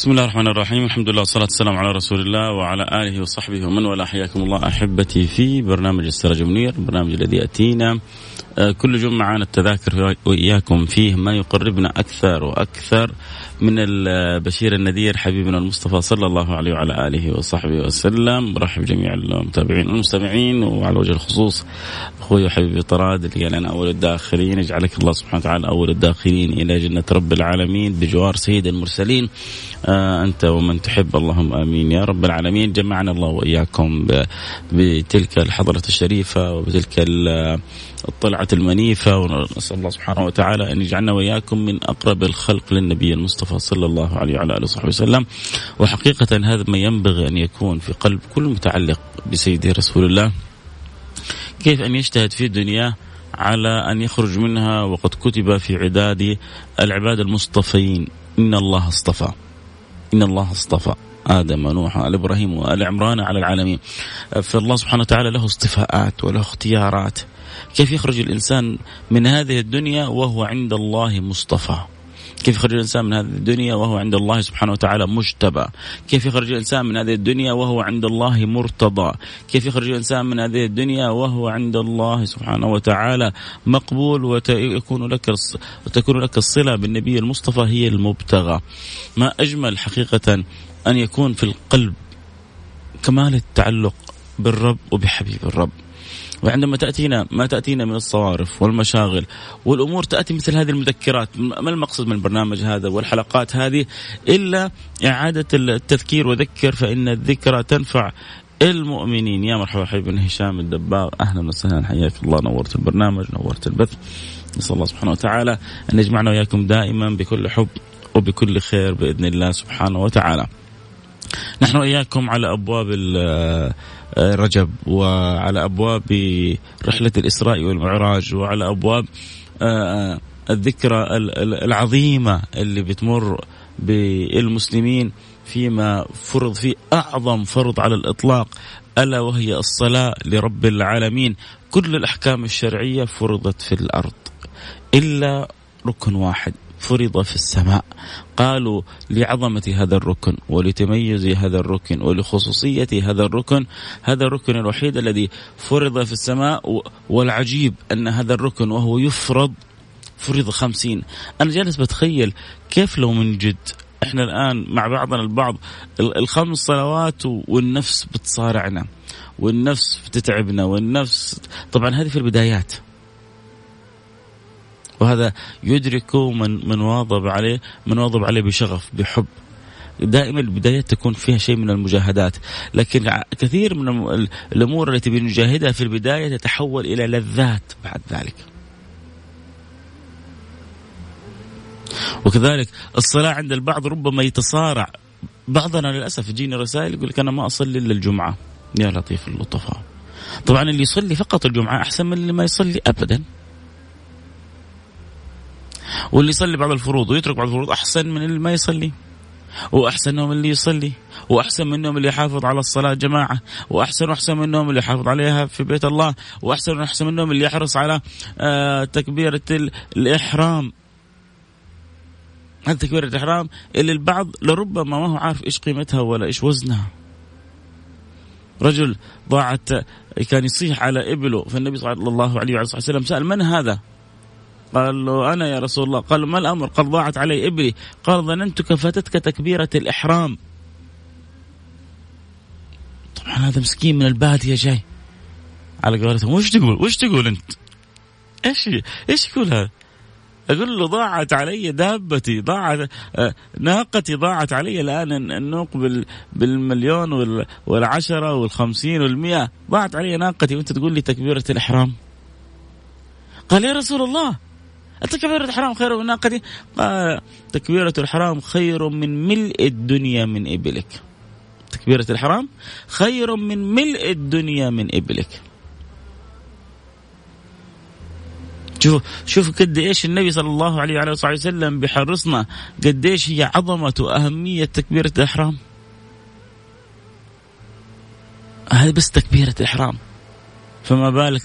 بسم الله الرحمن الرحيم. الحمد لله والصلاة والسلام على رسول الله وعلى آله وصحبه ومن والاه. حياكم الله أحبتي في برنامج السراج منير البرنامج الذي يأتينا آه، كل جمعة نتذاكر وإياكم فيه ما يقربنا أكثر وأكثر. من البشير النذير حبيبنا المصطفى صلى الله عليه وعلى آله وصحبه وسلم. برحب جميع المتابعين والمستمعين وعلى وجه الخصوص أخوي وحبيبي طراد اللي قال أنا أول الداخلين. يجعلك الله سبحانه وتعالى أول الداخلين إلى جنة رب العالمين بجوار سيد المرسلين. آه أنت ومن تحب. اللهم آمين يا رب العالمين. جمعنا الله وإياكم بتلك الحضرة الشريفة وبتلك الطلعة المنيفة. ونسأل الله سبحانه وتعالى أن يجعلنا وإياكم من أقرب الخلق للنبي المصطفى صلى الله عليه وعلى آله وصحبه وسلم. وحقيقة هذا ما ينبغي أن يكون في قلب كل متعلق بسيده رسول الله. كيف أن يجتهد في الدنيا على أن يخرج منها وقد كتب في عداد العباد المصطفين. إن الله اصطفى. إن الله اصطفى. آدم ونوح وآل إبراهيم وآل عمران على العالمين. فالله سبحانه وتعالى له اصطفاءات وله اختيارات. كيف يخرج الإنسان من هذه الدنيا وهو عند الله مصطفى؟ كيف يخرج الإنسان من هذه الدنيا وهو عند الله سبحانه وتعالى مجتبى؟ كيف يخرج الإنسان من هذه الدنيا وهو عند الله مرتضى؟ كيف يخرج الإنسان من هذه الدنيا وهو عند الله سبحانه وتعالى مقبول ويكون لك وتكون لك الصلة بالنبي المصطفى هي المبتغى. ما أجمل حقيقة أن يكون في القلب كمال التعلق بالرب وبحبيب الرب. وعندما تأتينا ما تأتينا من الصوارف والمشاغل والأمور تأتي مثل هذه المذكرات. ما المقصد من البرنامج هذا والحلقات هذه؟ إلا إعادة التذكير وذكر فإن الذكرى تنفع المؤمنين. يا مرحبا حبيبنا هشام الدباغ. أهلا وسهلا. حياك الله. نورت البرنامج نورت البث. نسأل الله سبحانه وتعالى أن يجمعنا وإياكم دائما بكل حب وبكل خير بإذن الله سبحانه وتعالى. نحن وإياكم على أبواب رجب وعلى أبواب رحلة الإسراء والمعراج وعلى أبواب آه، الذكرى العظيمة اللي بتمر بالمسلمين فيما فرض فيه أعظم فرض على الإطلاق ألا وهي الصلاة لرب العالمين. كل الأحكام الشرعية فرضت في الأرض إلا ركن واحد. فرض في السماء. قالوا لعظمة هذا الركن ولتميز هذا الركن ولخصوصية هذا الركن هذا الركن الوحيد الذي فرض في السماء والعجيب أن هذا الركن وهو يفرض فرض خمسين. أنا جالس بتخيل كيف لو من جد إحنا الآن مع بعضنا البعض الخمس صلوات والنفس بتصارعنا والنفس بتتعبنا والنفس طبعا هذه في البدايات. وهذا يدرك من من واظب عليه من واظب عليه بشغف بحب. دائما البدايات تكون فيها شيء من المجاهدات. لكن كثير من الأمور التي بنجاهدها في البداية تتحول إلى لذات بعد ذلك. وكذلك الصلاة عند البعض ربما يتصارع. بعضنا للأسف يجيني رسائل يقول لك أنا ما أصلي إلا الجمعة. يا لطيف اللطفاء. طبعا اللي يصلي فقط الجمعة أحسن من اللي ما يصلي أبدا. واللي يصلي بعض الفروض ويترك بعض الفروض أحسن من اللي ما يصلي. وأحسن منهم اللي يصلي. وأحسن منهم اللي يحافظ على الصلاة جماعة. وأحسن وأحسن منهم اللي يحافظ عليها في بيت الله. وأحسن وأحسن منهم اللي يحرص على آه، تكبيرة الإحرام. هذه تكبيرة الإحرام؟ اللي البعض لربما ما هو عارف إيش قيمتها ولا إيش وزنها. رجل ضاعت كان يصيح على إبله فالنبي صلى الله عليه وسلم سأل من هذا؟ قال له أنا يا رسول الله. قال ما الأمر؟ قال ضاعت علي إبلي. قال ظننتك فاتتك تكبيرة الإحرام. طبعا هذا مسكين من البادية جاي. على قولتهم وش تقول؟ وش تقول أنت؟ إيش إيش يقول هذا أقول له ضاعت علي دابتي ضاعت آه، ناقتي ضاعت علي الآن النوق بالمليون والعشرة والخمسين والمئة. ضاعت علي ناقتي وأنت تقول لي تكبيرة الإحرام. قال يا رسول الله تكبيرة الحرام خير من ناقتي قال تكبيرة الحرام خير من ملء الدنيا من إبلك. تكبيرة الحرام خير من ملء الدنيا من إبلك. شوف شوف قد إيش النبي صلى الله عليه وعلى اله وسلم بيحرصنا قد إيش هي عظمة وأهمية تكبيرة الإحرام. هذه بس تكبيرة الإحرام. فما بالك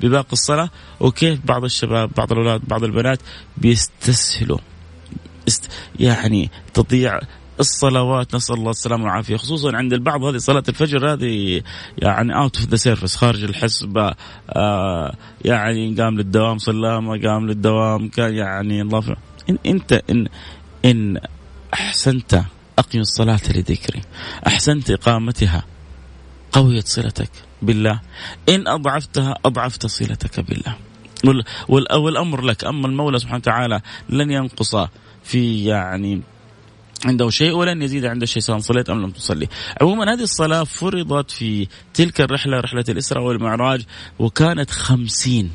بباقي الصلاة؟ وكيف بعض الشباب بعض الأولاد بعض البنات بيستسهلوا. يعني تضيع الصلوات نسأل الله السلامة والعافية. خصوصا عند البعض هذه صلاة الفجر هذه يعني out of the service خارج الحسبة آه يعني قام للدوام صلى ما قام للدوام كان يعني الله إن انت ان إن أحسنت اقم الصلاة لذكري أحسنت إقامتها قويت صلتك. بالله. إن أضعفتها أضعفت صلتك بالله. والأمر لك. أما المولى سبحانه وتعالى لن ينقص في يعني عنده شيء ولن يزيد عنده شيء سواء صليت أم لم تصلي. عموما هذه الصلاة فرضت في تلك الرحلة رحلة الإسراء والمعراج وكانت خمسين.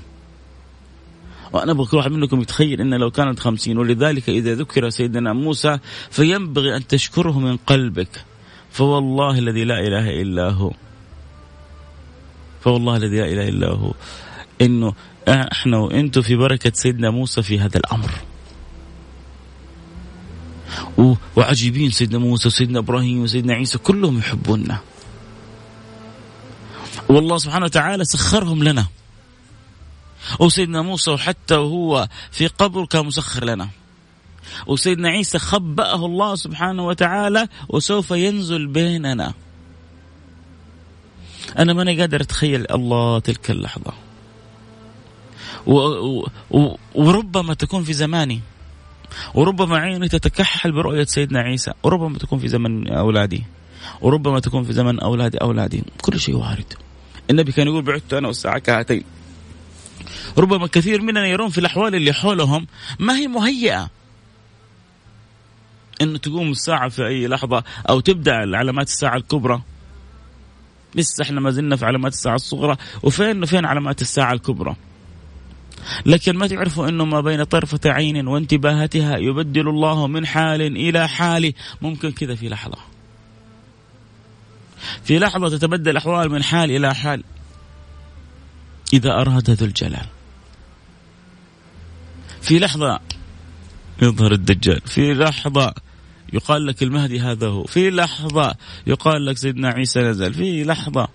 وأنا أبغى كل واحد منكم يتخيل أن لو كانت خمسين. ولذلك إذا ذكر سيدنا موسى فينبغي أن تشكره من قلبك. فوالله الذي لا إله إلا هو. فوالله الذي لا إله إلا هو. إنه إحنا وإنتم في بركة سيدنا موسى في هذا الأمر. وعجيبين سيدنا موسى وسيدنا إبراهيم وسيدنا عيسى كلهم يحبوننا والله سبحانه وتعالى سخرهم لنا. وسيدنا موسى وحتى وهو في قبر كان مسخر لنا. وسيدنا عيسى خبأه الله سبحانه وتعالى وسوف ينزل بيننا. أنا ماني قادر أتخيل الله تلك اللحظة. و و وربما تكون في زماني. وربما عيني تتكحل برؤية سيدنا عيسى. وربما تكون في زمن أولادي. وربما تكون في زمن أولادي أولادي. كل شيء وارد. النبي كان يقول بعدت أنا والساعة كهاتين ربما كثير مننا يرون في الأحوال اللي حولهم ما هي مهيئة. انه تقوم الساعة في أي لحظة أو تبدأ علامات الساعة الكبرى. لسه إحنا ما زلنا في علامات الساعة الصغرى وفين فين علامات الساعة الكبرى لكن ما تعرفوا إنه ما بين طرفة عين وانتباهتها يبدل الله من حال إلى حال ممكن كذا في لحظة. في لحظة تتبدل الأحوال من حال إلى حال. إذا أراد ذو الجلال. في لحظة يظهر الدجال، في لحظة يقال لك المهدي هذا هو، في لحظة يقال لك سيدنا عيسى نزل، في لحظة.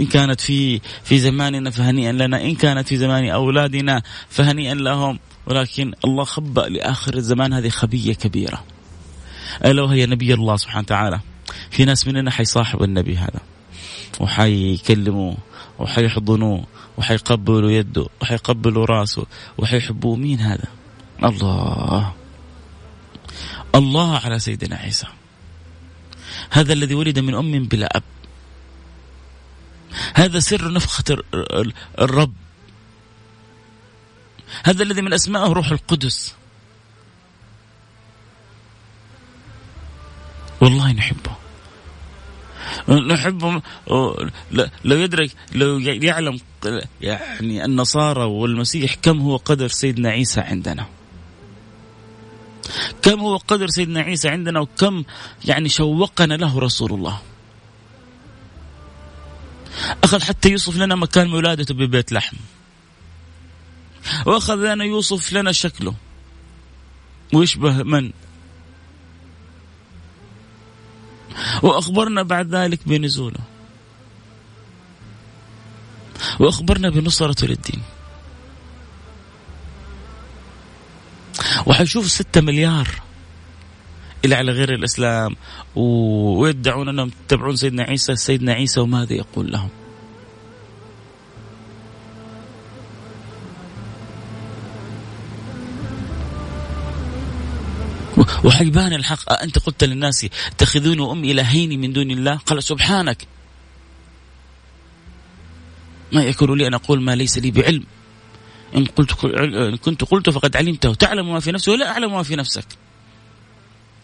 إن كانت في في زماننا فهنيئا لنا. إن كانت في زمان أولادنا فهنيئا لهم. ولكن الله خبأ لآخر الزمان. هذه خبية كبيرة. ألا وهي نبي الله سبحانه وتعالى. في ناس مننا حيصاحب النبي هذا. وحيكلموه وحيحضنوه وحيقبلوا يده وحيقبلوا راسه. وحيحبوه مين هذا؟ الله. الله على سيدنا عيسى. هذا الذي ولد من أم بلا أب. هذا سر نفخة الرب. هذا الذي من أسمائه روح القدس. والله نحبه. نحبه. لو يدرك لو يعلم يعني النصارى والمسيح كم هو قدر سيدنا عيسى عندنا. كم هو قدر سيدنا عيسى عندنا وكم يعني شوقنا له رسول الله. أخذ حتى يوصف لنا مكان ولادته ببيت لحم. وأخذ لنا يوصف لنا شكله. ويشبه من؟ وأخبرنا بعد ذلك بنزوله. وأخبرنا بنصرته للدين. وحيشوف ستة مليار اللي على غير الإسلام ويدعون أنهم يتبعون سيدنا عيسى سيدنا عيسى وماذا يقول لهم؟ وحيبان الحق أنت قلت للناس اتخذوني وأمي إلهين من دون الله؟ قال سبحانك. ما يكون لي أن أقول ما ليس لي بعلم. إن قلت إن كنت قلت فقد علمته. تعلم ما في نفسي ولا أعلم ما في نفسك.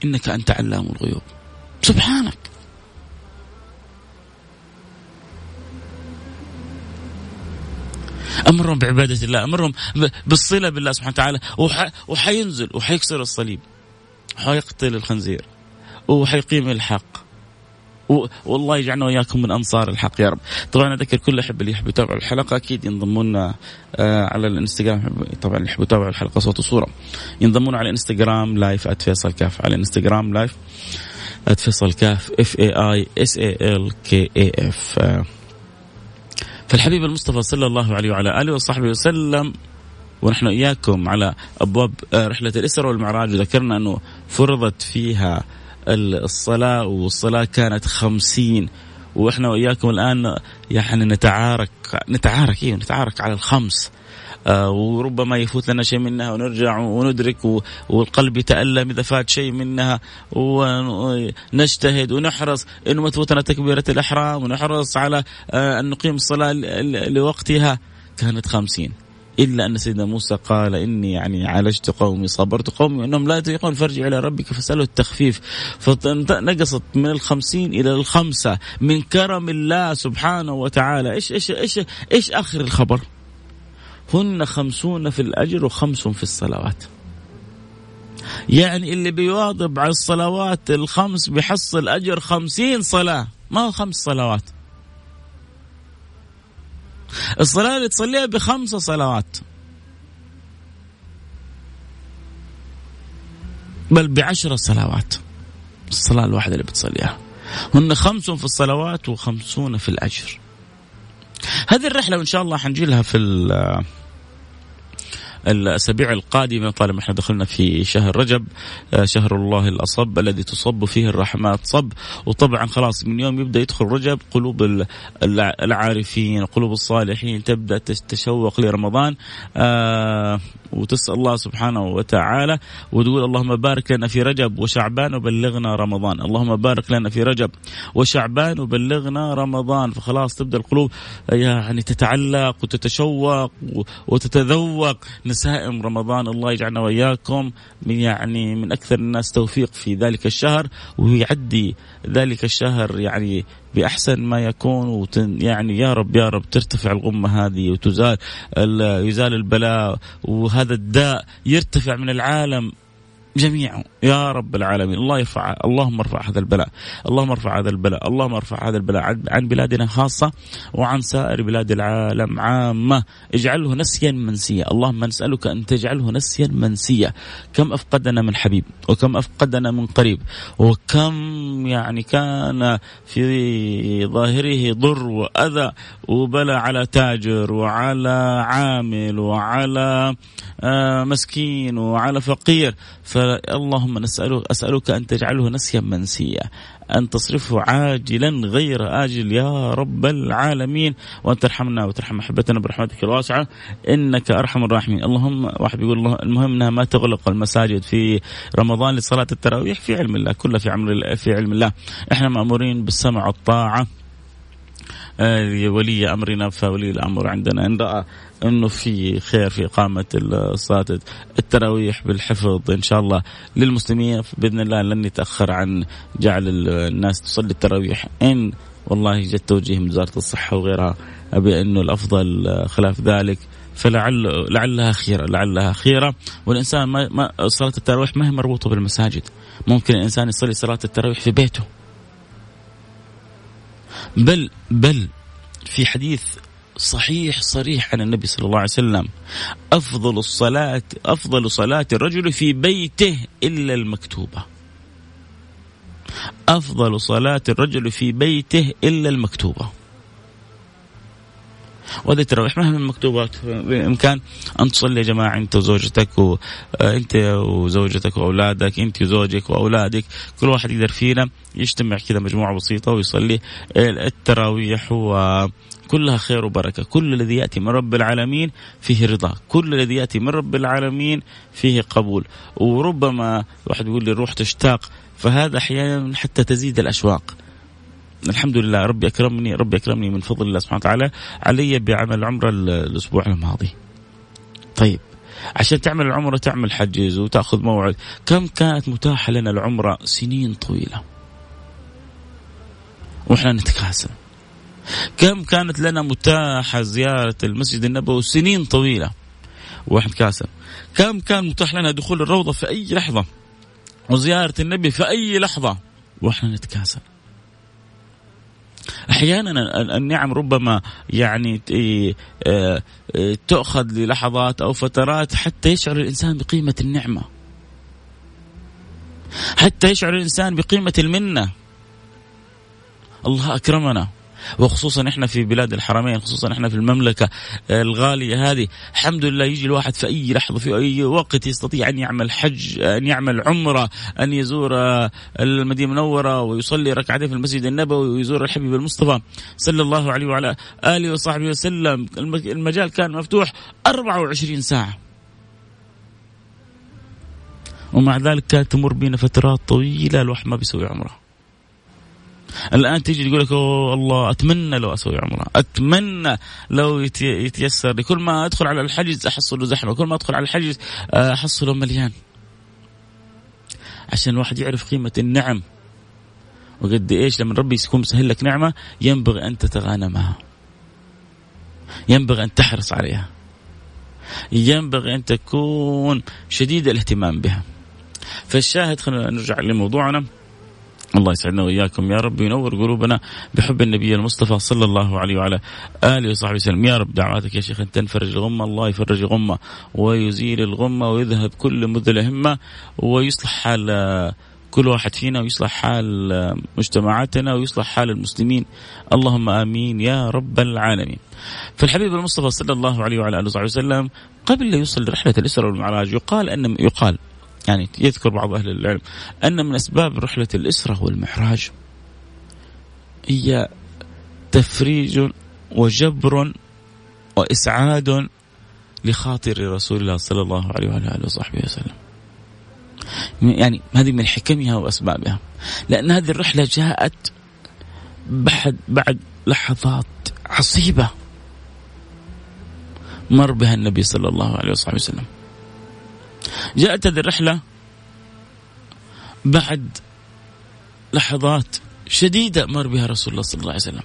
إنك أنت علام الغيوب. سبحانك. أمرهم بعبادة الله أمرهم بالصلة بالله سبحانه وتعالى. وحينزل وحيكسر الصليب. وحيقتل الخنزير. وحيقيم الحق. والله يجعلنا وإياكم من أنصار الحق يا رب. طبعا أذكر كل الاحبه اللي يحبوا يتابعوا الحلقة أكيد ينضموا لنا آه، على الإنستغرام. طبعا اللي يحبوا يتابعوا الحلقة صوت وصورة. ينضمون على الانستغرام live @فيصل كاف. على الانستغرام live @فيصل كاف. F A I S A L K A F فالحبيب المصطفى صلى الله عليه وعلى آله وصحبه وسلم ونحن إياكم على أبواب آه، رحلة الإسراء والمعراج. وذكرنا أنه فرضت فيها الصلاة والصلاة كانت خمسين وإحنا وإياكم الآن يعني نتعارك نتعارك أيوه نتعارك على الخمس. آه وربما يفوت لنا شيء منها ونرجع وندرك والقلب يتألم إذا فات شيء منها ونجتهد ونحرص. إنه ما تفوتنا تكبيرة الإحرام ونحرص على آه أن نقيم الصلاة لوقتها. كانت خمسين. إلا أن سيدنا موسى قال إني يعني عالجت قومي صبرت قومي أنهم لا يطيقون فارجع إلى ربك فسأله التخفيف. فنقصت من الخمسين إلى الخمسة من كرم الله سبحانه وتعالى. إيش إيش إيش إيش آخر الخبر؟ هن خمسون في الأجر وخمس في الصلوات. يعني اللي بيواظب على الصلوات الخمس بيحصل أجر خمسين صلاة ما هو خمس صلوات؟ الصلاة اللي تصليها بخمس صلوات. بل بعشر صلوات. الصلاة الواحدة اللي بتصليها. هن خمس في الصلوات وخمسون في الأجر. هذه الرحلة وإن شاء الله حنجي لها في الأسابيع القادمة. طالما إحنا دخلنا في شهر رجب آه، شهر الله الأصب الذي تصب فيه الرحمات صب. وطبعا خلاص من يوم يبدأ يدخل رجب قلوب العارفين قلوب الصالحين تبدأ تتشوق لرمضان. آه وتسأل الله سبحانه وتعالى وتقول اللهم بارك لنا في رجب وشعبان وبلغنا رمضان. اللهم بارك لنا في رجب وشعبان وبلغنا رمضان. فخلاص تبدأ القلوب يعني تتعلق وتتشوق وتتذوق. نسائم رمضان الله يجعلنا وإياكم من يعني من أكثر الناس توفيق في ذلك الشهر ويعدي ذلك الشهر يعني بأحسن ما يكون وتن يعني يا رب يا رب ترتفع الغمة هذه وتزال يزال البلاء وهذا الداء يرتفع من العالم جميعا. يا رب العالمين. الله يرفع اللهم ارفع هذا البلاء. اللهم ارفع هذا البلاء. اللهم ارفع هذا البلاء عن بلادنا خاصة وعن سائر بلاد العالم عامة. اجعله نسيا منسيا. اللهم نسألك أن تجعله نسيا منسيا. كم أفقدنا من حبيب وكم أفقدنا من قريب وكم يعني كان في ظاهره ضر وأذى وبلاء على تاجر وعلى عامل وعلى آه، مسكين وعلى فقير. فاللهم نسألك أسألك أن تجعله نسيا منسيا أن تصرفه عاجلا غير آجل يا رب العالمين. وأن ترحمنا وترحم أحبتنا برحمتك الواسعة إنك أرحم الراحمين. اللهم واحد يقول الله المهم أنها ما تغلق المساجد في رمضان لصلاة التراويح في علم الله كلها في عمل في علم الله. إحنا مأمورين بالسمع والطاعة. آه، ولي أمرنا فولي الأمر عندنا. إن رأى انه في خير في اقامة صلاة التراويح بالحفظ ان شاء الله للمسلمين. بإذن الله لن يتأخر عن جعل الناس تصلي التراويح. إن والله جت توجيه من وزارة الصحة وغيرها ابي انه الأفضل خلاف ذلك فلعل لعلها خيرة لعلها خيرة. والإنسان ما, ما صلاة التراويح ما هي مربوطة بالمساجد. ممكن الإنسان يصلي صلاة التراويح في بيته. بل بل في حديث صحيح صريح عن النبي صلى الله عليه وسلم. أفضل الصلاه أفضل صلاة الرجل في بيته إلا المكتوبة. أفضل صلاة الرجل في بيته إلا المكتوبة. وهذه التراويح ما من مكتوبات بإمكان أن تصلي يا جماعة أنت وزوجتك وانت وزوجتك وأولادك أنت وزوجك وأولادك. كل واحد يقدر فينا يجتمع كذا مجموعة بسيطة ويصلي التراويح و كلها خير وبركة كل الذي يأتي من رب العالمين فيه رضا كل الذي يأتي من رب العالمين فيه قبول وربما واحد يقول لي الروح تشتاق فهذا أحيانا حتى تزيد الأشواق الحمد لله ربي أكرمني ربي أكرمني من فضل الله سبحانه وتعالى علي بعمل عمرة الأسبوع الماضي. طيب عشان تعمل العمرة تعمل حجز وتأخذ موعد، كم كانت متاحة لنا العمرة؟ سنين طويلة. وإحنا نتكاسل. كم كانت لنا متاحة زيارة المسجد النبوي سنين طويلة. وإحنا نتكاسل. كم كان متاح لنا دخول الروضة في أي لحظة وزيارة النبي في أي لحظة وإحنا نتكاسل. أحيانا النعم ربما يعني آه، آه، تؤخذ للحظات أو فترات حتى يشعر الإنسان بقيمة النعمة حتى يشعر الإنسان بقيمة المنة الله أكرمنا وخصوصا إحنا في بلاد الحرمين خصوصا إحنا في المملكة الغالية هذه. الحمد لله يجي الواحد في أي لحظة في أي وقت يستطيع أن يعمل حج أن يعمل عمرة أن يزور المدينة المنورة ويصلي ركعتين في المسجد النبوي ويزور الحبيب المصطفى صلى الله عليه وعلى آله وصحبه وسلم. المجال كان مفتوح 24 ساعة. ومع ذلك كانت تمر بنا فترات طويلة الواحد ما بيسوي عمرة. الآن تيجي تقول لك الله أتمنى لو أسوي عمرة أتمنى لو يتيسر لي. كل ما أدخل على الحجز أحصله زحمة كل ما أدخل على الحجز أحصله مليان. عشان الواحد يعرف قيمة النعم. وقد إيش؟ لما ربي يكون مسهل لك نعمة ينبغي أن تتغانمها ينبغي أن تحرص عليها. ينبغي أن تكون شديد الاهتمام بها. فالشاهد خلينا نرجع لموضوعنا. الله يسعدنا وإياكم. يا رب ينور قلوبنا بحب النبي المصطفى صلى الله عليه وعلى آله وصحبه وسلم. يا رب دعواتك يا شيخ أن تنفرج الغمه الله يفرج الغمه ويزيل الغمة ويذهب كل مذل همة ويصلح حال كل واحد فينا ويصلح حال مجتمعاتنا ويصلح حال المسلمين. اللهم آمين يا رب العالمين. فالحبيب المصطفى صلى الله عليه وعلى آله وصحبه وسلم قبل لا يوصل لرحله الاسره والمعراج يقال أن يقال يعني يذكر بعض أهل العلم أن من أسباب رحلة الإسرة والمعراج هي تفريج وجبر وإسعاد لخاطر رسول الله صلى الله عليه وآله وصحبه وسلم. يعني هذه من حكمها وأسبابها. لأن هذه الرحلة جاءت بعد بعد لحظات عصيبة مر بها النبي صلى الله عليه وصحبه وسلم. جاءت هذه الرحلة بعد لحظات شديدة مر بها رسول الله صلى الله عليه وسلم.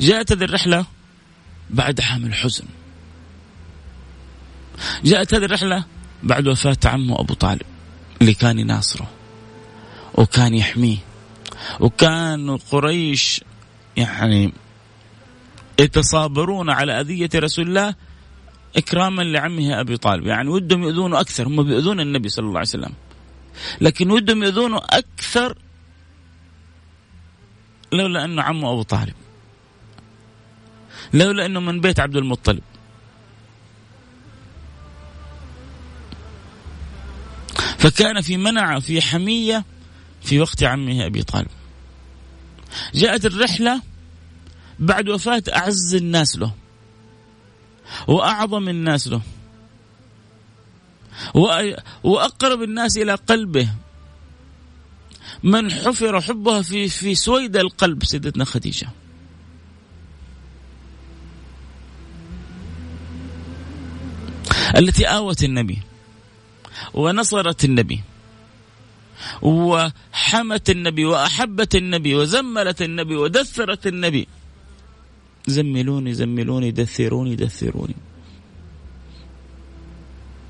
جاءت هذه الرحلة بعد عام الحزن. جاءت هذه الرحلة بعد وفاة عمه أبو طالب اللي كان يناصره وكان يحميه وكان قريش يعني يتصابرون على أذية رسول الله إكراما لعمه أبي طالب. يعني ودهم يؤذونه أكثر. هم بيؤذون النبي صلى الله عليه وسلم. لكن ودهم يؤذونه أكثر لولا أنه عمه أبو طالب. لولا أنه من بيت عبد المطلب. فكان في منع في حمية في وقت عمه أبي طالب. جاءت الرحلة بعد وفاة أعز الناس له. وأعظم الناس له. وأقرب الناس إلى قلبه. من حفر حبها في في سويد القلب سيدتنا خديجة. التي آوت النبي ونصرت النبي وحمت النبي وأحبت النبي وزملت النبي ودثرت النبي. زملوني زملوني دثروني دثروني.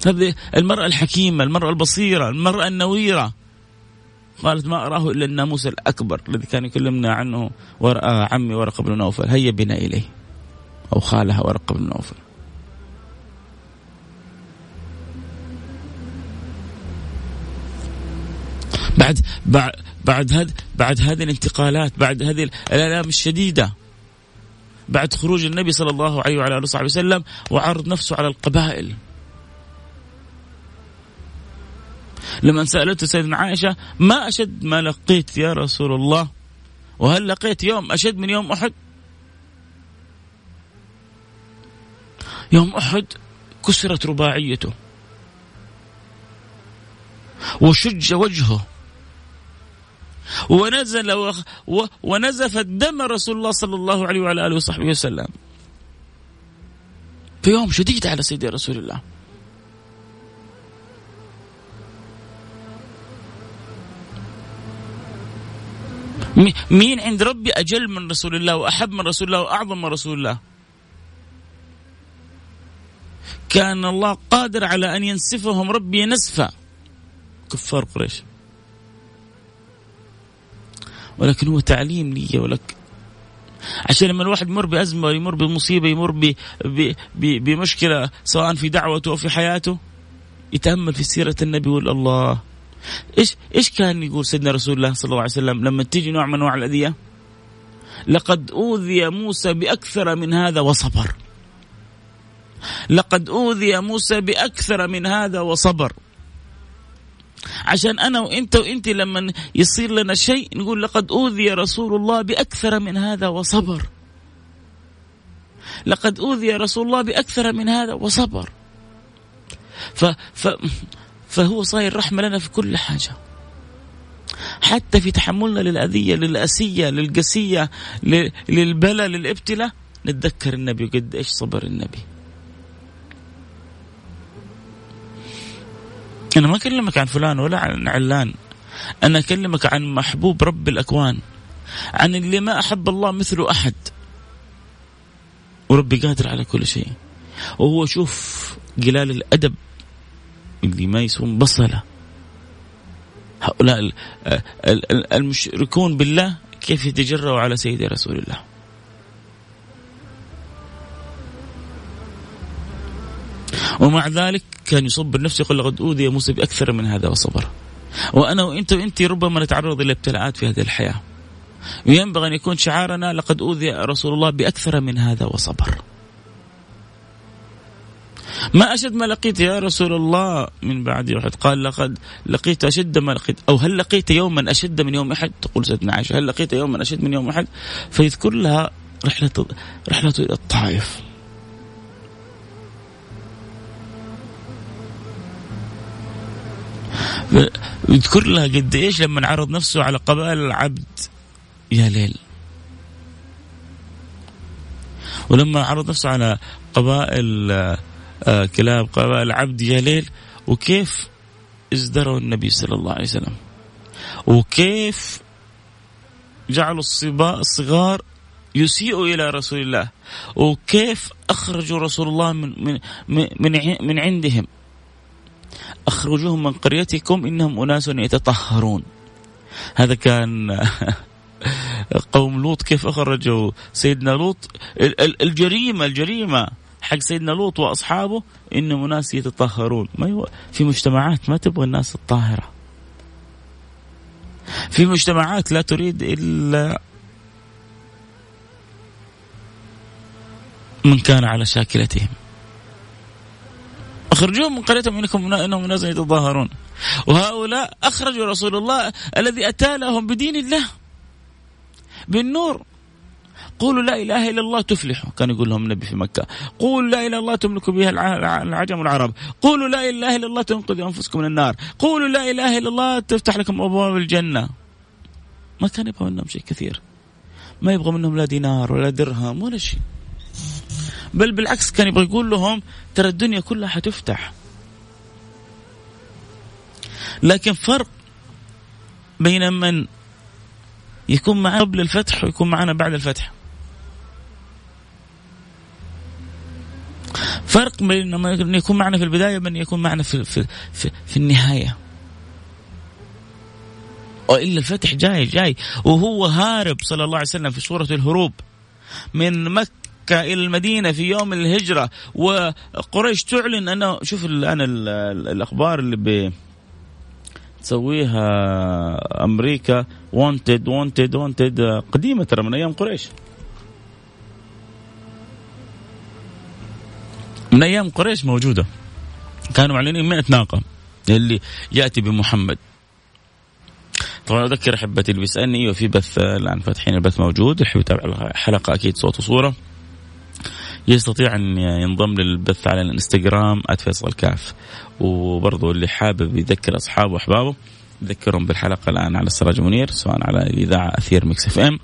هذه المرأة الحكيمة المرأة البصيرة المرأة النويرة. قالت ما أراه إلا الناموس الأكبر الذي كان يكلمنا عنه عمي ورقة بن نوفل. هيا بنا إليه. أو خالها ورقة بن نوفل. بعد بعد بعد هذه الانتقالات بعد هذه الآلام الشديدة. بعد خروج النبي صلى الله عليه وعلى آله وصحبه وسلم وعرض نفسه على القبائل. لما سألته سيدنا عائشة ما أشد ما لقيت يا رسول الله؟ وهل لقيت يوم أشد من يوم أحد؟ يوم أحد كسرت رباعيته. وشج وجهه. ونزل و... و... ونزف الدم رسول الله صلى الله عليه وعلى آله وصحبه وسلم. في يوم شديد على سيدي رسول الله. مين عند ربي أجل من رسول الله وأحب من رسول الله وأعظم من رسول الله؟ كان الله قادر على أن ينسفهم ربي نسفا. كفار قريش. ولكن هو تعليم لي ولك عشان لما الواحد يمر بأزمة يمر بمصيبة يمر ب... ب... ب... بمشكلة سواء في دعوته أو في حياته يتأمل في سيرة النبي يقول الله إيش إيش كان يقول سيدنا رسول الله صلى الله عليه وسلم لما تيجي نوع من أنواع الأذية؟ لقد أوذي موسى بأكثر من هذا وصبر. لقد أوذي موسى بأكثر من هذا وصبر. عشان أنا وإنت وإنت لما يصير لنا شيء نقول لقد أوذي رسول الله بأكثر من هذا وصبر. لقد أوذي رسول الله بأكثر من هذا وصبر. ف, ف فهو صاير رحمة لنا في كل حاجة. حتى في تحملنا للأذية للأسية للقسية للبلاء للإبتلاء. نتذكر النبي قد إيش صبر النبي. أنا ما أكلمك عن فلان ولا عن علان. أنا أكلمك عن محبوب رب الأكوان. عن اللي ما أحب الله مثله أحد. وربي قادر على كل شيء. وهو شوف قلال الأدب اللي ما يسوون بصلة. هؤلاء المشركون بالله كيف يتجرؤوا على سيدي رسول الله. ومع ذلك كان يصبر نفسه يقول لقد أوذي موسى بأكثر من هذا وصبر. وأنا وأنت وأنت ربما نتعرض إلى ابتلاءات في هذه الحياة. وينبغي أن يكون شعارنا لقد أوذي رسول الله بأكثر من هذا وصبر. ما أشد ما لقيت يا رسول الله من بعد احد قال لقد لقيت أشد ما لقيت أو هل لقيت يوما أشد من يوم أحد تقول سيدنا عائشة هل لقيت يوما أشد من يوم أحد فيذكر لها رحلة رحلة إلى الطائف يذكر لها قد إيش لما عرض نفسه على قبائل العبد. يا ليل. ولما عرض نفسه على قبائل آه، كلاب قبائل عبد يا ليل وكيف ازدروا النبي صلى الله عليه وسلم؟ وكيف جعلوا الصغار يسيئوا إلى رسول الله؟ وكيف أخرجوا رسول الله من من من, من عندهم؟ أخرجوهم من قريتكم إنهم أناس يتطهرون. هذا كان قوم لوط. كيف أخرجوا سيدنا لوط؟ الجريمة الجريمة حق سيدنا لوط وأصحابه إنهم ناس يتطهرون. ما في مجتمعات ما تبغى الناس الطاهرة. في مجتمعات لا تريد إلا من كان على شاكلتهم. اخرجوهم من قريتهم انكم إنهم ناس يتظاهرون. وهؤلاء أخرجوا رسول الله الذي أتى لهم بدين الله. بالنور. قولوا لا إله إلا الله تفلحوا. كان يقول لهم النبي في مكة. قولوا لا إله إلا الله تملك بها العجم والعرب. قولوا لا إله إلا الله تنقذ أنفسكم من النار. قولوا لا إله إلا الله تفتح لكم أبواب الجنة. ما كان يبغى منهم شيء كثير. ما يبغى منهم لا دينار ولا درهم ولا شيء. بل بالعكس كان يبغى يقول لهم ترى الدنيا كلها حتفتح. لكن فرق بين من يكون معنا قبل الفتح ويكون معنا بعد الفتح. فرق بين من يكون معنا في البداية ومن يكون معنا في, في, في, في النهاية. وإلا الفتح جاي جاي. وهو هارب صلى الله عليه وسلم في صورة الهروب من مكة إلى المدينة في يوم الهجرة وقريش تعلن أنه شوف الآن الأخبار اللي ب تسويها أمريكا wanted wanted wanted قديمة ترى من أيام قريش. من أيام قريش موجودة. كانوا معلنين 100 ناقة اللي يأتي بمحمد. طبعا أذكر أحبتي اللي بيسألني أيوه في بث الآن فاتحين البث موجود يحب يتابع الحلقة أكيد صوت وصورة. يستطيع أن ينضم للبث على الانستغرام @فيصل كاف. وبرضه اللي حابب يذكر أصحابه وأحبابه ذكرهم بالحلقة الآن على السراج منير سواء على الإذاعة أثير Mix FM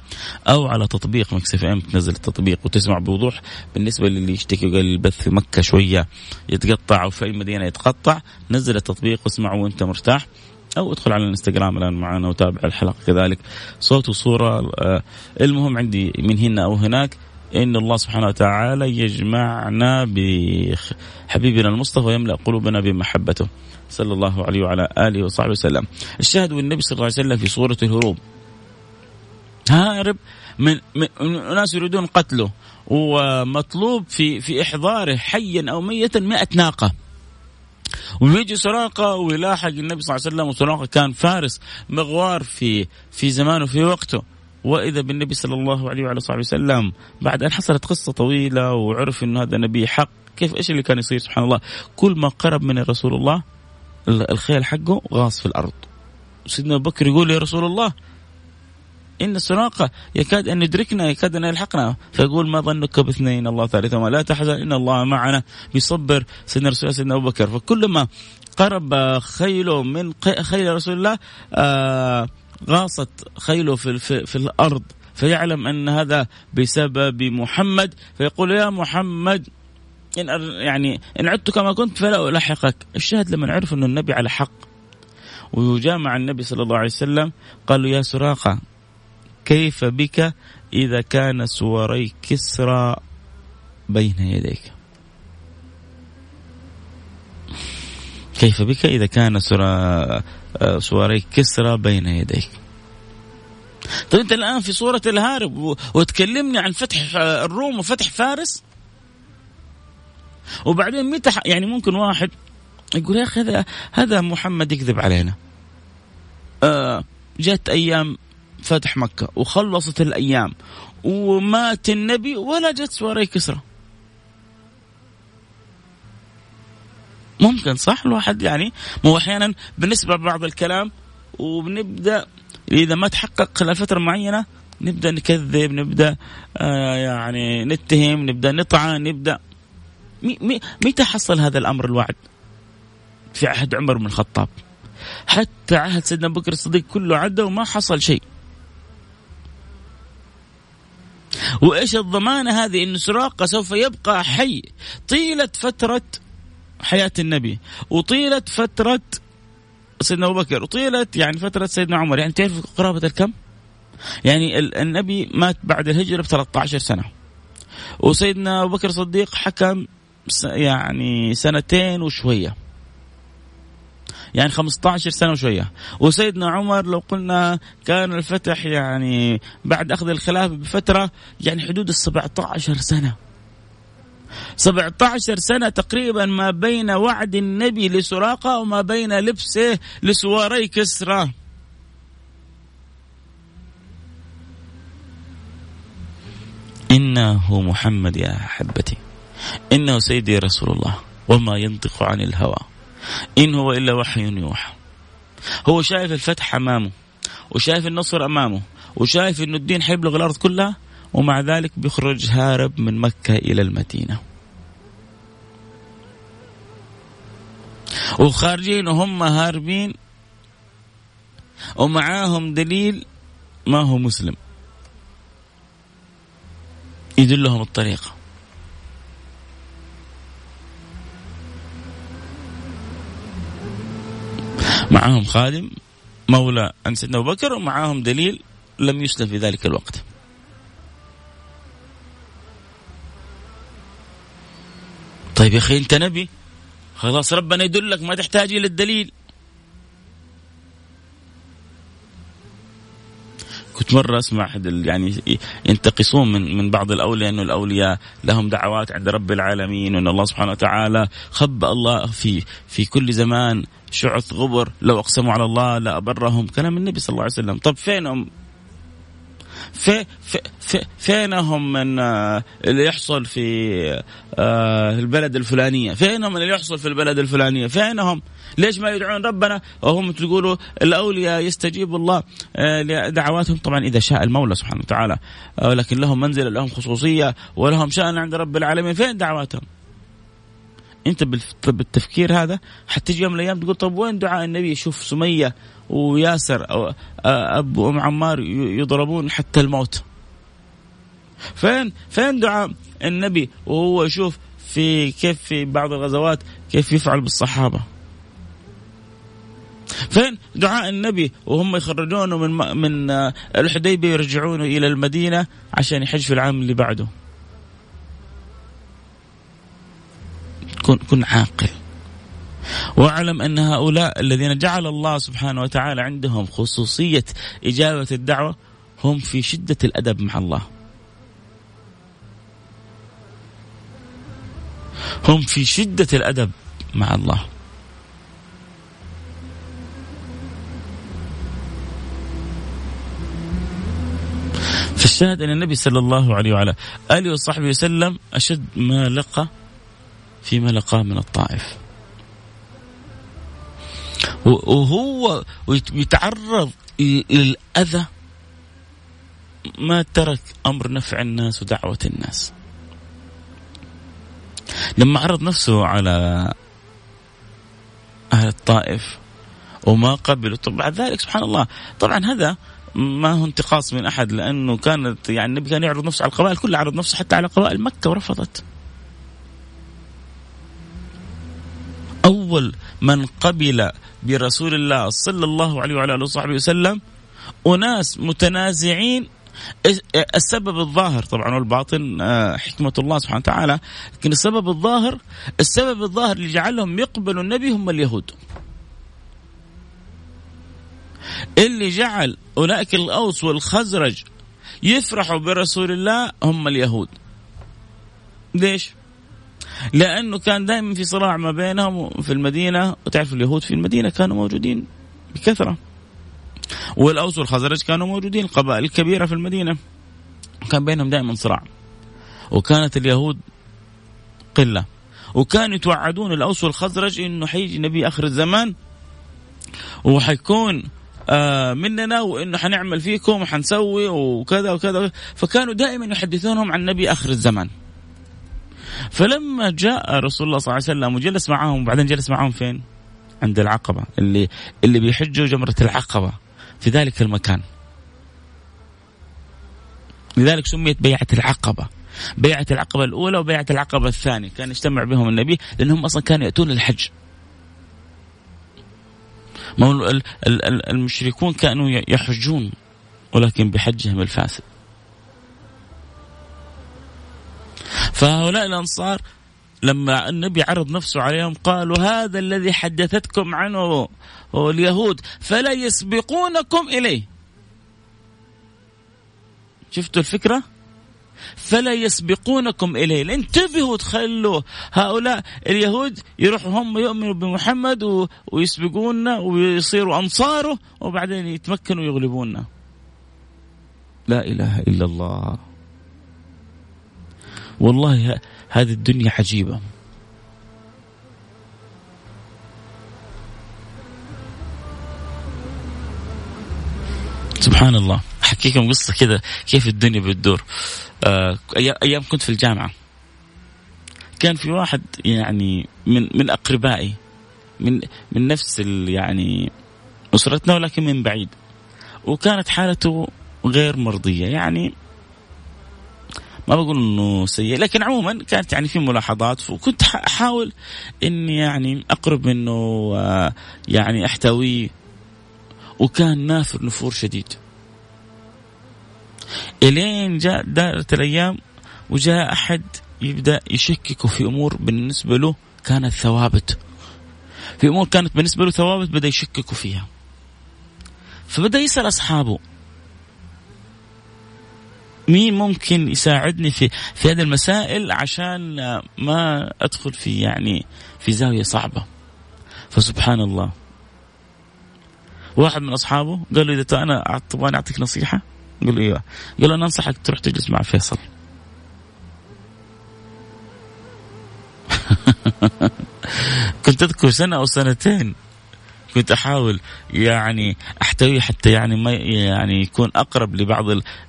أو على تطبيق Mix FM تنزل التطبيق وتسمع بوضوح. بالنسبة للي يشتكي وقال البث في مكة شوية يتقطع أو في أي مدينة يتقطع نزل التطبيق واسمعه وأنت مرتاح. أو ادخل على الانستغرام الآن معنا وتابع الحلقة كذلك. صوت وصورة آه، المهم عندي من هنا أو هناك إن الله سبحانه وتعالى يجمعنا بحبيبنا المصطفى ويملأ قلوبنا بمحبته. صلى الله عليه وعلى آله وصحبه وسلم. الشاهد والنبي صلى الله عليه وسلم في سوره الهروب. هارب من, من ناس يريدون قتله ومطلوب في في إحضاره حيا أو ميتا 100 ناقة. ويجي سراقة ويلاحق النبي صلى الله عليه وسلم وسراقة كان فارس مغوار في في زمانه في وقته. وإذا بالنبي صلى الله عليه وعلى صحبه وسلم بعد أن حصلت قصة طويلة وعرف إنه هذا نبي حق كيف إيش اللي كان يصير؟ سبحان الله. كل ما قرب من رسول الله الخيل حقه غاص في الأرض. سيدنا أبو بكر يقول يا رسول الله إن السراقة يكاد أن يدركنا يكاد أن يلحقنا. فيقول ما ظنك باثنين الله ثالثهما لا تحزن إن الله معنا. بيصبر سيدنا رسول سيدنا أبو بكر. فكلما قرب خيله من خيل رسول الله آه غاصت خيله في, في, في الأرض فيعلم أن هذا بسبب محمد فيقول يا محمد إن يعني إن عدت كما كنت فلا ألحقك الشاهد لما عرف أن النبي على حق. وجامع النبي صلى الله عليه وسلم قالوا يا سراقة كيف بك إذا كان سواري كسرى بين يديك؟ كيف بك إذا كان سواري كسرى بين يديك. طيب أنت الآن في صورة الهارب وتكلمني عن فتح الروم وفتح فارس؟ وبعدين متى يعني ممكن واحد يقول يا أخي هذا هذا محمد يكذب علينا. آه جت أيام فتح مكة وخلصت الأيام ومات النبي ولا جت سواري كسرى ممكن صح؟ الواحد يعني مو أحيانا بالنسبة لبعض الكلام وبنبدأ إذا ما تحقق خلال فترة معينة نبدأ نكذب نبدأ آه يعني نتهم نبدأ نطعن نبدأ. متى حصل هذا الأمر الوعد؟ في عهد عمر بن الخطاب. حتى عهد سيدنا بكر الصديق كله عدى وما حصل شيء. وإيش الضمانة هذه؟ إن سراقة سوف يبقى حي. طيله فترة حياة النبي. وطيلة فترة سيدنا أبو بكر. وطيلة يعني فترة سيدنا عمر. يعني تعرف قرابة الكم؟ يعني النبي مات بعد الهجرة ب 13 سنة. وسيدنا أبو بكر الصديق حكم يعني سنتين وشوية. يعني 15 سنة وشوية. وسيدنا عمر لو قلنا كان الفتح يعني بعد أخذ الخلافة بفترة يعني حدود ال 17 سنة. 17 سنة تقريبا ما بين وعد النبي لسراقة وما بين لبسه لسواري كسرى. إنه محمد يا أحبتي. إنه سيدي رسول الله وما ينطق عن الهوى. إن هو إلا وحي يوحى. هو شايف الفتح أمامه وشايف النصر أمامه وشايف أنه الدين حيبلغ الأرض كلها ومع ذلك بيخرج هارب من مكة إلى المدينة. وخارجين وهم هاربين ومعاهم دليل ما هو مسلم. يدلهم الطريقة. معاهم خادم مولى عن سيدنا أبو بكر ومعاهم دليل لم يسلم في ذلك الوقت. طيب يا أخي أنت نبي؟ خلاص ربنا يدلك ما تحتاج إلى الدليل. كنت مرة أسمع أحد يعني ينتقصون من من بعض الأولياء أنه الأولياء لهم دعوات عند رب العالمين وأن الله سبحانه وتعالى خبأ الله في في كل زمان شعث غبر لو أقسموا على الله لأبرهم. كلام النبي صلى الله عليه وسلم. طب فينهم؟ في في في فينهم من آه، اللي يحصل في آه، البلد الفلانية؟ فينهم اللي يحصل في البلد الفلانية؟ فينهم؟ ليش ما يدعون ربنا؟ وهم تقولوا الأولياء يستجيب الله آه، لدعواتهم. طبعا إذا شاء المولى سبحانه وتعالى لكن لهم منزلة لهم خصوصية ولهم شأن عند رب العالمين. فين دعواتهم؟ انت بالتفكير هذا حتجي يوم من الأيام تقول طب وين دعاء النبي؟ يشوف سمية وياسر أو أب وأم عمار يضربون حتى الموت. فين فين دعاء النبي؟ وهو يشوف في كيف في بعض الغزوات كيف يفعل بالصحابة. فين دعاء النبي؟ وهم يخرجونه من من الحديبية يرجعونه إلى المدينة عشان يحج في العام اللي بعده. كن كن عاقل واعلم أن هؤلاء الذين جعل الله سبحانه وتعالى عندهم خصوصية إجابة الدعوة هم في شدة الأدب مع الله. هم في شدة الأدب مع الله. فالشاهد ان النبي صلى الله عليه وعلى آله وصحبه وسلم أشد ما لقى فيما لقاه من الطائف. وهو يتعرض للأذى ما ترك أمر نفع الناس ودعوة الناس. لما عرض نفسه على أهل الطائف وما قبلوا طب بعد ذلك سبحان الله. طبعا هذا ما هو انتقاص من أحد لأنه كانت يعني النبي كان يعرض نفسه على القبائل كلها عرض نفسه حتى على قبائل مكة ورفضت. أول من قبل برسول الله صلى الله عليه وعلى آله وصحبه وسلم. أناس متنازعين. السبب الظاهر طبعا والباطن آه، حكمة الله سبحانه وتعالى. لكن السبب الظاهر السبب الظاهر اللي جعلهم يقبلوا النبي هم اليهود. اللي جعل أولئك الأوس والخزرج يفرحوا برسول الله هم اليهود. ليش؟ لأنه كان دائما في صراع ما بينهم في المدينة. وتعرف اليهود في المدينة كانوا موجودين بكثرة. والأوس والخزرج كانوا موجودين القبائل الكبيرة في المدينة. كان بينهم دائما صراع. وكانت اليهود قلة. وكانوا يتوعدون الأوس والخزرج إنه حيجي نبي آخر الزمان. وحيكون آه مننا وإنه حنعمل فيكم وحنسوي وكذا وكذا. فكانوا دائما يحدثونهم عن نبي آخر الزمان. فلما جاء رسول الله صلى الله عليه وسلم وجلس معهم وبعدين جلس معهم فين؟ عند العقبة اللي اللي بيحجوا جمرة العقبة في ذلك المكان. لذلك سميت بيعة العقبة. بيعة العقبة الأولى وبيعة العقبة الثانية. كان يجتمع بهم النبي لأنهم أصلا كانوا يأتون للحج. المشركون كانوا يحجون ولكن بحجهم الفاسد. فهؤلاء الأنصار لما النبي عرض نفسه عليهم قالوا هذا الذي حدثتكم عنه اليهود فلا يسبقونكم إليه. شفتوا الفكرة؟ فلا يسبقونكم إليه. انتبهوا تخلوا هؤلاء اليهود يروحوا هم يؤمنوا بمحمد ويسبقونا ويصيروا أنصاره وبعدين يتمكنوا ويغلبونا. لا إله إلا الله. والله هذه الدنيا عجيبة. سبحان الله. أحكيكم قصة كذا كيف الدنيا بتدور. آه أيام كنت في الجامعة. كان في واحد يعني من من أقربائي من من نفس يعني أسرتنا ولكن من بعيد. وكانت حالته غير مرضية. يعني ما بقول إنه سيء لكن عموما كانت يعني في ملاحظات وكنت أحاول إني يعني أقرب منه يعني احتويه وكان نافر نفور شديد. إلين جاء دارت الأيام وجاء أحد يبدأ يشكك في أمور بالنسبة له كانت ثوابت. في أمور كانت بالنسبة له ثوابت بدأ يشكك فيها. فبدأ يسأل أصحابه مين ممكن يساعدني في في هذه المسائل عشان ما أدخل في يعني في زاوية صعبة. فسبحان الله. واحد من أصحابه قال له إذا أنا تبغاني أعطيك نصيحة؟ قال له إيوه. قال له أنا أنصحك تروح تجلس مع فيصل. كنت أذكر سنة أو سنتين. كنت أحاول يعني احتويه حتى يعني ما يعني يكون أقرب لبعض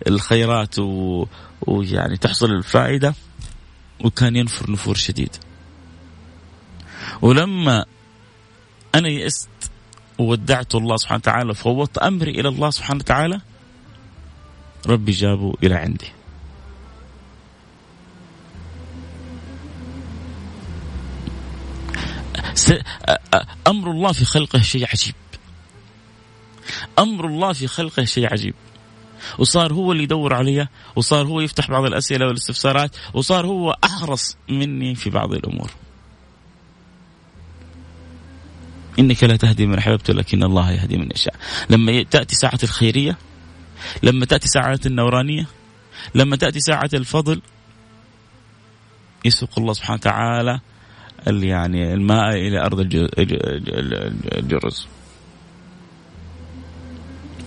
الخيرات و... ويعني تحصل الفائدة وكان ينفر نفور شديد. ولما أنا يئست وودعت الله سبحانه وتعالى وفوضت أمري إلى الله سبحانه وتعالى ربي جابه إلى عندي. أمر الله في خلقه شيء عجيب. أمر الله في خلقه شيء عجيب. وصار هو اللي يدور علي وصار هو يفتح بعض الأسئلة والاستفسارات وصار هو أحرص مني في بعض الأمور. إنك لا تهدي من أحببت لكن الله يهدي من يشاء. لما تأتي ساعة الخيرية لما تأتي ساعة النورانية لما تأتي ساعة الفضل يسوق الله سبحانه وتعالى يعني الماء إلى أرض الجرز.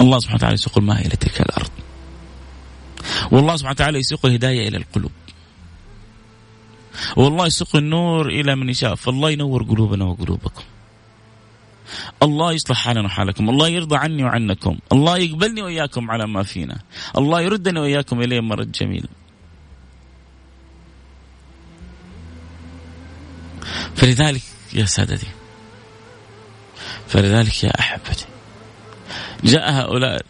الله سبحانه وتعالى يسوق الماء إلى تلك الأرض. والله سبحانه وتعالى يسوق الهداية إلى القلوب. والله يسوق النور إلى من يشاء. فالله ينور قلوبنا وقلوبكم. الله يصلح حالنا وحالكم. الله يرضى عني وعنكم. الله يقبلني وإياكم على ما فينا. الله يردني وإياكم إليه مرد جميل. فلذلك يا سادتي فلذلك يا أحبتي جاء هؤلاء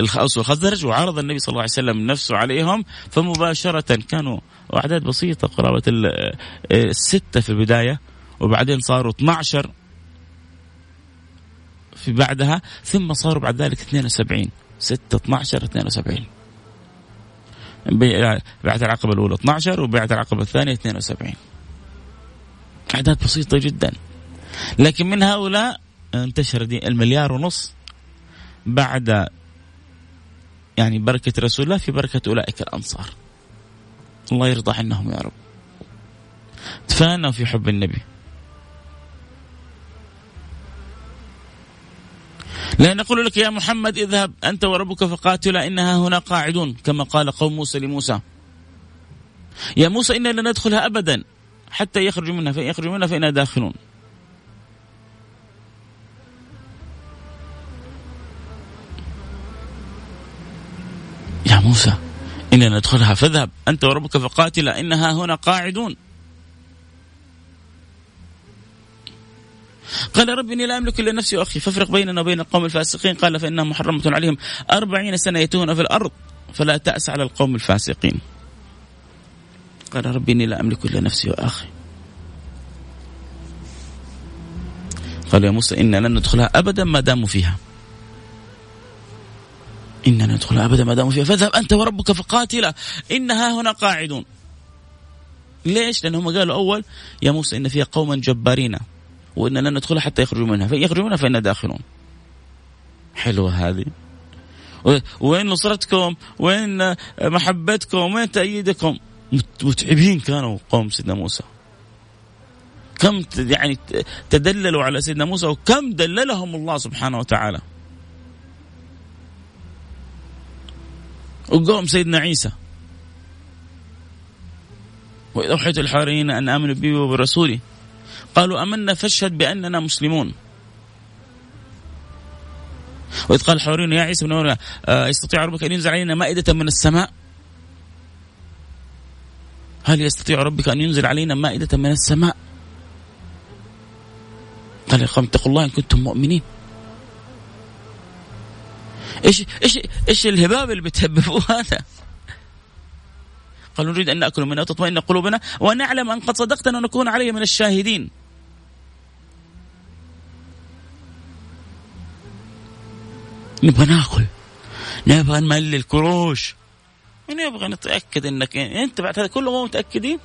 الخاص والخزرج وعرض النبي صلى الله عليه وسلم نفسه عليهم فمباشرة كانوا أعداد بسيطة قرابة الستة في البداية وبعدين صاروا 12 في بعدها ثم صاروا بعد ذلك 72 6 12 72 بعد العقبة الأولى 12 وبعد العقبة الثانية 72 أعداد بسيطة جدا. لكن من هؤلاء انتشر دي المليار ونص بعد يعني بركة رسول الله في بركة أولئك الأنصار. الله يرضى عنهم يا رب. تفانوا في حب النبي. لا نقول لك يا محمد اذهب أنت وربك فقاتلا إنها هنا قاعدون كما قال قوم موسى لموسى. يا موسى إنا لن ندخلها أبدا. حتى يخرجوا منها فإن يخرجوا منها فإنا داخلون. يا موسى إننا ندخلها فاذهب أنت وربك فقاتلا إنها هنا قاعدون. قال رب إني لا أملك إلا نفسي وأخي فافرق بيننا وبين القوم الفاسقين. قال فإنها محرمة عليهم أربعين سنة يتوهون في الأرض فلا تأس على القوم الفاسقين. قال ربي إني لا أملك إلا نفسي وأخي قال يا موسى إنا لن ندخلها أبدا ما داموا فيها. إننا ندخلها أبدا ما داموا فيها. فاذهب أنت وربك فقاتلا. إنها هنا قاعدون. ليش؟ لأنهم قالوا أول يا موسى إن فيها قوما جبارين وإن لن ندخلها حتى يخرجوا منها. فإن يخرجوا منها فإنا داخلون. حلوة هذه. وين نصرتكم؟ وين محبتكم؟ وين تأييدكم؟ متعبين كانوا قوم سيدنا موسى. كم يعني تدللوا على سيدنا موسى وكم دللهم الله سبحانه وتعالى. وقوم سيدنا عيسى. وإذا أوحيت الحواريين أن آمنوا بي وبرسولي. قالوا أمنا فاشهد بأننا مسلمون. وإذ قال الحواريون يا عيسى بن مريم آه، يستطيع ربك أن ينزل علينا مائدة من السماء؟ هل يستطيع ربك أن ينزل علينا مائدة من السماء قال اتقوا الله إن كنتم مؤمنين إيش إيش إيش الهباب اللي بتهببوه هذا؟ قالوا نريد أن نأكل منها وتطمئن قلوبنا ونعلم أن قد صدقتنا ونكون عليه من الشاهدين. نبغى نأكل نبغى نملي الكروش نبغى نتأكد إنك أنت بعد هذا كله مو متأكدين؟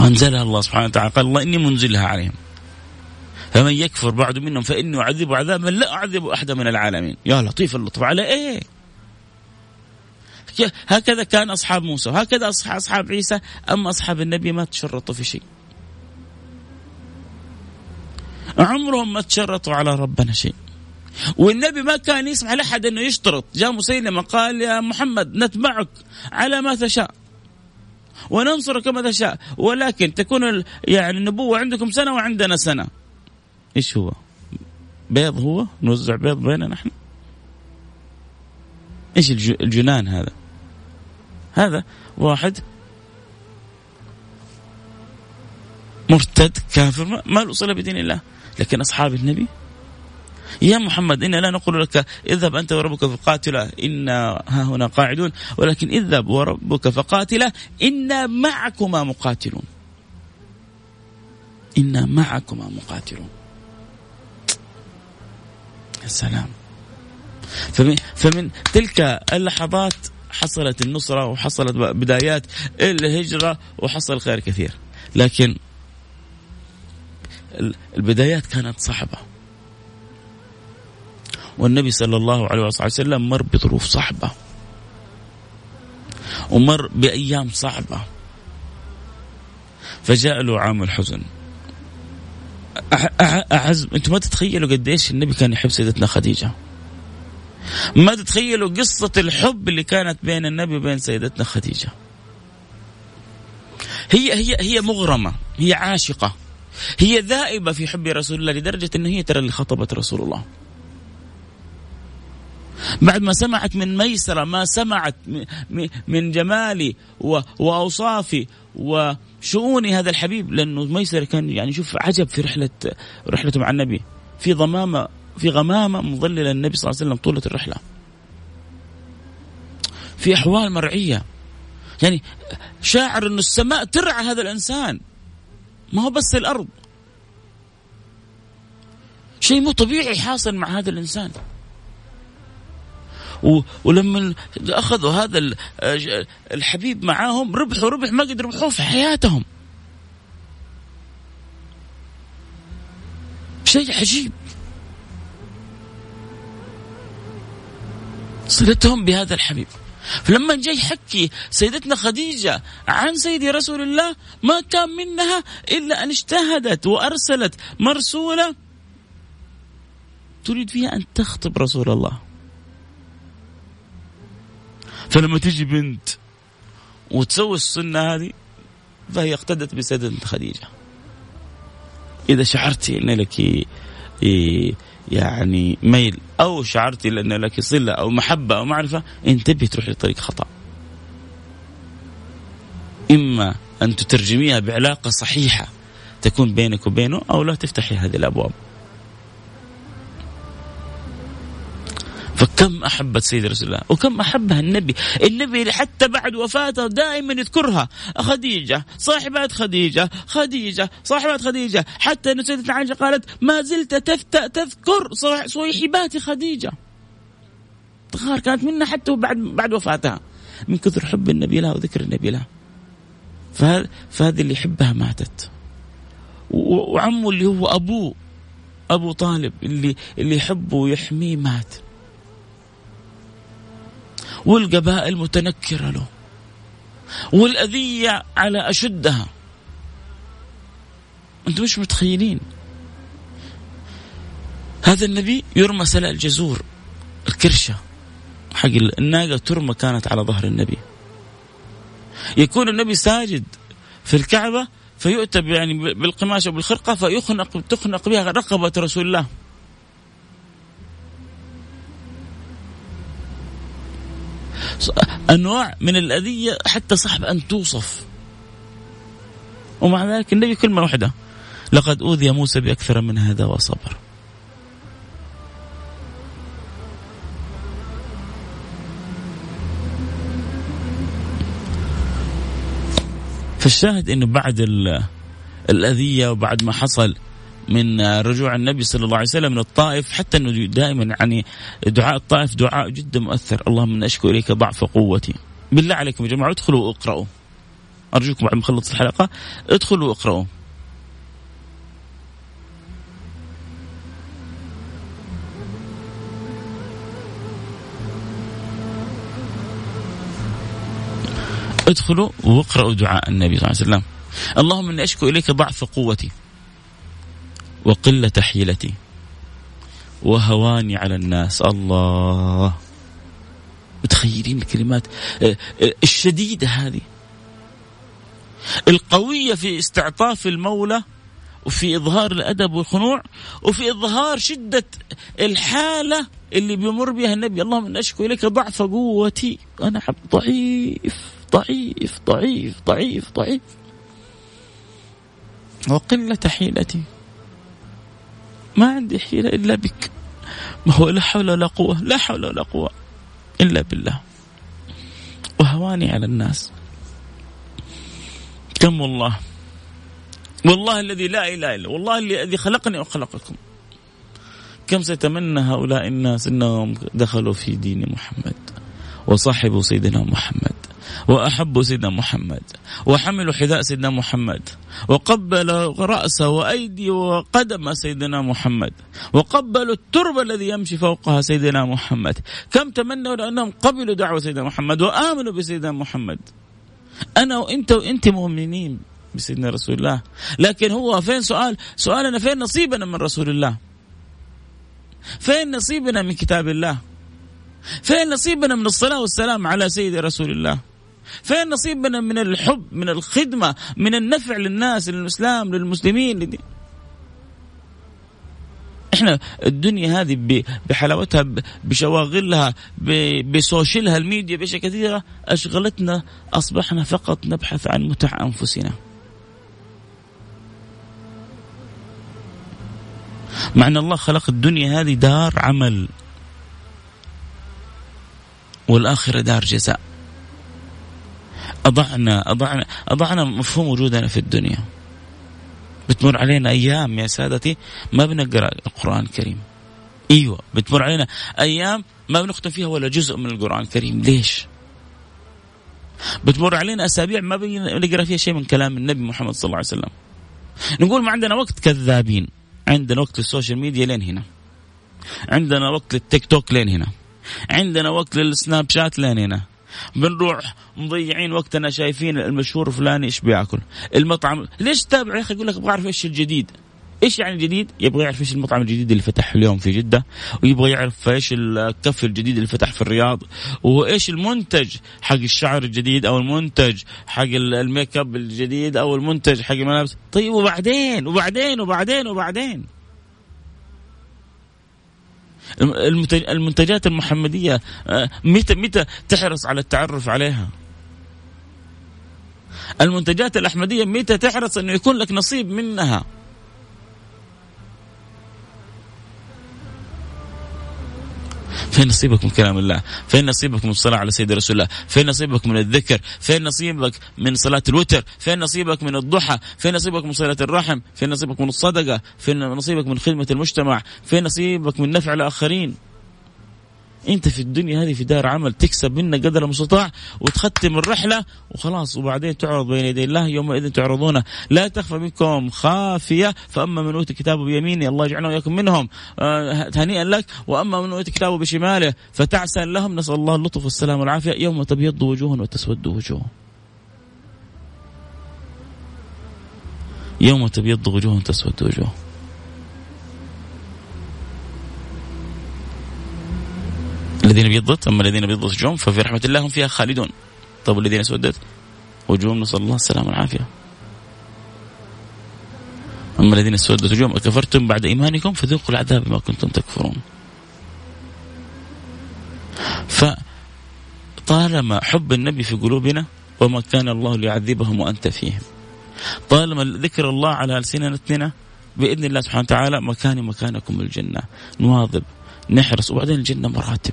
أنزلها الله سبحانه وتعالى قال الله إني منزلها عليهم. فمن يكفر بعد منهم فإني أعذبه عذابا لا أعذب أحدا من العالمين. يا لطيف اللطف على إيه؟ هكذا كان أصحاب موسى وهكذا أصحاب عيسى أما أصحاب النبي ما تشرطوا في شيء. عمرهم ما تشرطوا على ربنا شيء. والنبي ما كان يسمح لأحد أنه يشترط. جاء مسيلمة قال يا محمد نتبعك على ما تشاء. وننصر كما تشاء. ولكن تكون يعني النبوة عندكم سنة وعندنا سنة. إيش هو؟ بيض هو؟ نوزع بيض بيننا نحن؟ إيش الجنان هذا؟ هذا واحد مرتد كافر ما له صلة بدين الله. لكن أصحاب النبي؟ يا محمد إنا لا نقول لك اذهب أنت وربك فقاتلا إنا ها هنا قاعدون ولكن اذهب وربك فقاتلا إنا معكما مقاتلون. إنا معكما مقاتلون. يا سلام. فمن, فمن تلك اللحظات حصلت النصرة وحصلت بدايات الهجرة وحصل خير كثير. لكن البدايات كانت صعبة والنبي صلى الله عليه وسلم مر بظروف صعبة ومر بأيام صعبة. فجاء له عام الحزن أعز أنتم ما تتخيلوا قديش النبي كان يحب سيدتنا خديجة. ما تتخيلوا قصة الحب اللي كانت بين النبي وبين سيدتنا خديجة. هي هي هي مغرمة. هي عاشقة. هي ذائبة في حب رسول الله لدرجة أن هي ترى اللي خطبت رسول الله. بعد ما سمعت من ميسرة ما سمعت من جمالي وأوصافي وشؤون هذا الحبيب لأنه ميسرة كان يعني شوف عجب في رحلة رحلته مع النبي. في ضمامة في غمامة مظللة النبي صلى الله عليه وسلم طولة الرحلة. في أحوال مرعية. يعني شاعر أن السماء ترعى هذا الإنسان. ما هو بس الأرض. شيء مو طبيعي حاصل مع هذا الإنسان. ولما أخذوا هذا الحبيب معاهم ربحوا ربح ما قد ربحوه في حياتهم. شيء عجيب. صلتهم بهذا الحبيب. فلما جاي يحكي سيدتنا خديجة عن سيدي رسول الله ما كان منها إلا أن اجتهدت وأرسلت مرسولة تريد فيها أن تخطب رسول الله. فلما تجي بنت وتسوي السنة هذه فهي اقتدت بسيدة خديجة. إذا شعرتي أن لك يعني ميل أو شعرتي أن لك صلة أو محبة أو معرفة انتبهي تروحي لطريق خطأ. إما أن تترجميها بعلاقة صحيحة تكون بينك وبينه أو لا تفتحي هذه الأبواب. فكم أحبت سيد رسول الله؟ وكم أحبها النبي؟ النبي حتى بعد وفاته دائما يذكرها. خديجة صاحبات خديجة خديجة صاحبات خديجة. حتى أن سيدتنا عائشة قالت ما زلت تذكر صويحبات خديجة. تغار كانت منها حتى بعد بعد وفاتها. من كثر حب النبي لها وذكر النبي لها. فهذه اللي يحبها ماتت. وعمه اللي هو أبوه أبو طالب اللي اللي يحبه ويحميه مات. والقبائل متنكره له والأذية على أشدها. أنتم مش متخيلين. هذا النبي يرمى سلاء الجزور الكرشة حق الناقة ترمى كانت على ظهر النبي. يكون النبي ساجد في الكعبة فيؤتى يعني بالقماش أو بالخرقة فيخنق تخنق بها رقبة رسول الله. أنواع من الأذية حتى صعب أن توصف. ومع ذلك النبي كلمه واحدة لقد أوذي موسى بأكثر من هذا وصبر. فالشاهد إنه بعد الأذية وبعد ما حصل من رجوع النبي صلى الله عليه وسلم من الطائف حتى إنه دائما يعني دعاء الطائف دعاء جدا مؤثر. اللهم من أشكو إليك ضعف قوتي. بالله عليكم يا جماعة ادخلوا واقرأوا. أرجوكم بعد ما اخلص الحلقة ادخلوا واقرأوا. ادخلوا واقرأوا دعاء النبي صلى الله عليه وسلم. اللهم إني أشكو إليك ضعف قوتي. وقلة حيلتي. وهواني على الناس. الله. متخيلين الكلمات. آه، آه، الشديدة هذه. القوية في استعطاف المولى وفي إظهار الأدب والخنوع وفي إظهار شدة الحالة اللي بيمر بها النبي. اللهم إن أشكو إليك ضعف قوتي. أنا ضعيف ضعيف ضعيف ضعيف ضعيف. وقلة حيلتي. ما عندي حيلة إلا بك. ما هو لا حول ولا قوة لا حول ولا قوة إلا بالله. وهواني على الناس. كم والله. والله الذي لا إله إلا والله الذي خلقني وخلقكم. كم سيتمنى هؤلاء الناس إنهم دخلوا في دين محمد. وصاحبوا سيدنا محمد وأحبوا سيدنا محمد وحملوا حذاء سيدنا محمد وقبلوا رأسه وأيدي وقدم سيدنا محمد وقبلوا التربة الذي يمشي فوقها سيدنا محمد. كم تمنوا أنهم قبلوا دعوة سيدنا محمد وآمنوا بسيدنا محمد. أنا وأنت وأنت مؤمنين بسيدنا رسول الله. لكن هو فين سؤال؟ سؤالنا فين نصيبنا من رسول الله؟ فين نصيبنا من كتاب الله؟ فين نصيبنا من الصلاة والسلام على سيد رسول الله فين نصيبنا من الحب من الخدمة من النفع للناس للإسلام للمسلمين إحنا الدنيا هذه بحلاوتها بشواغلها بسوشيالها الميديا باشياء كثيرة أشغلتنا أصبحنا فقط نبحث عن متع أنفسنا. مع ان الله خلق الدنيا هذه دار عمل والاخره دار جزاء. أضعنا أضعنا أضعنا مفهوم وجودنا في الدنيا. بتمر علينا أيام يا سادتي ما بنقرأ القرآن الكريم. إيوه بتمر علينا أيام ما بنختم فيها ولا جزء من القرآن الكريم. ليش؟ بتمر علينا أسابيع ما بنقرأ فيها شيء من كلام النبي محمد صلى الله عليه وسلم. نقول ما عندنا وقت كذابين. عندنا وقت لل social media لين هنا. عندنا وقت للتيك توك لين هنا. عندنا وقت للسناب شات لين هنا. بنروح مضيعين وقتنا شايفين المشهور فلان إيش بياكل؟ المطعم. ليش تتابع يا أخي؟ يقول لك أبغى أعرف إيش الجديد. إيش يعني الجديد؟ يبغى يعرف إيش المطعم الجديد اللي فتح اليوم في جدة ويبغى يعرف إيش الكف الجديد اللي فتح في الرياض وإيش المنتج حق الشعر الجديد أو المنتج حق الميك أب الجديد أو المنتج حق الملابس. طيب وبعدين؟ وبعدين؟ وبعدين؟ وبعدين؟ المنتجات المحمدية آه، متى متى تحرص على التعرف عليها؟ المنتجات الأحمدية متى تحرص إنه يكون لك نصيب منها؟ فين نصيبك من كلام الله فين نصيبك من الصلاة على سيد رسول الله فين نصيبك من الذكر فين نصيبك من صلاة الوتر فين نصيبك من الضحى فين نصيبك من صلاة الرحم فين نصيبك من الصدقة فين نصيبك من خدمة المجتمع فين نصيبك من نفع الآخرين. انت في الدنيا هذه في دار عمل تكسب منه قدر المستطاع وتختم الرحلة وخلاص. وبعدين تعرض بين يدي الله يومئذ تعرضون. لا تخفى منكم خافية فأما من أوتي كتابه بيمينه الله يجعلنا وإياكم منهم. آه هنيئا لك. وأما من أوتي كتابه بشماله فتعسى لهم. نسأل الله اللطف والسلام والعافية. يوم تبيض وجوه وتسود وجوه. يوم تبيض وجوه تسود وجوه. الذين ابيضت أما الذين ابيضت وجوههم ففي رحمة الله هم فيها خالدون. طب الذين اسودت؟ وجوههم نسأل الله السلامة والعافية. أما الذين اسودت وجوههم أكفرتم بعد إيمانكم فذوقوا العذاب بما كنتم تكفرون. فطالما حب النبي في قلوبنا وما كان الله ليعذبهم وأنت فيهم. طالما ذكر الله على ألسنتنا بإذن الله سبحانه وتعالى مكاني مكانكم الجنة. نواظب نحرص وبعدين الجنة مراتب.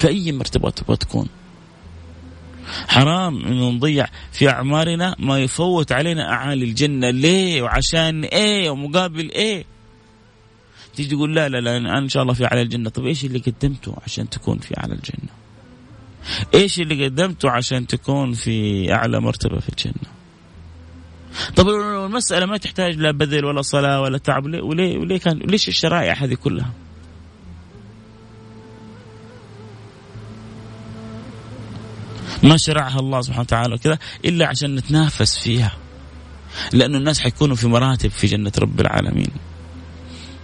في أي مرتبة تبغى تكون. حرام إنه نضيع في أعمارنا ما يفوت علينا أعالي الجنة. ليه؟ وعشان إيه؟ ومقابل إيه؟ تيجي تقول لا لا لا أنا إن شاء الله في أعلى الجنة. طب إيش اللي قدمته عشان تكون في أعلى الجنة؟ إيش اللي قدمته عشان تكون في أعلى مرتبة في الجنة؟ طب المسألة ما تحتاج لا بذل ولا صلاة ولا تعب. وليه؟ وليه كان؟ ليش الشرائع هذه كلها؟ ما شرعها الله سبحانه وتعالى كذا إلا عشان نتنافس فيها. لأنه الناس حيكونوا في مراتب في جنة رب العالمين.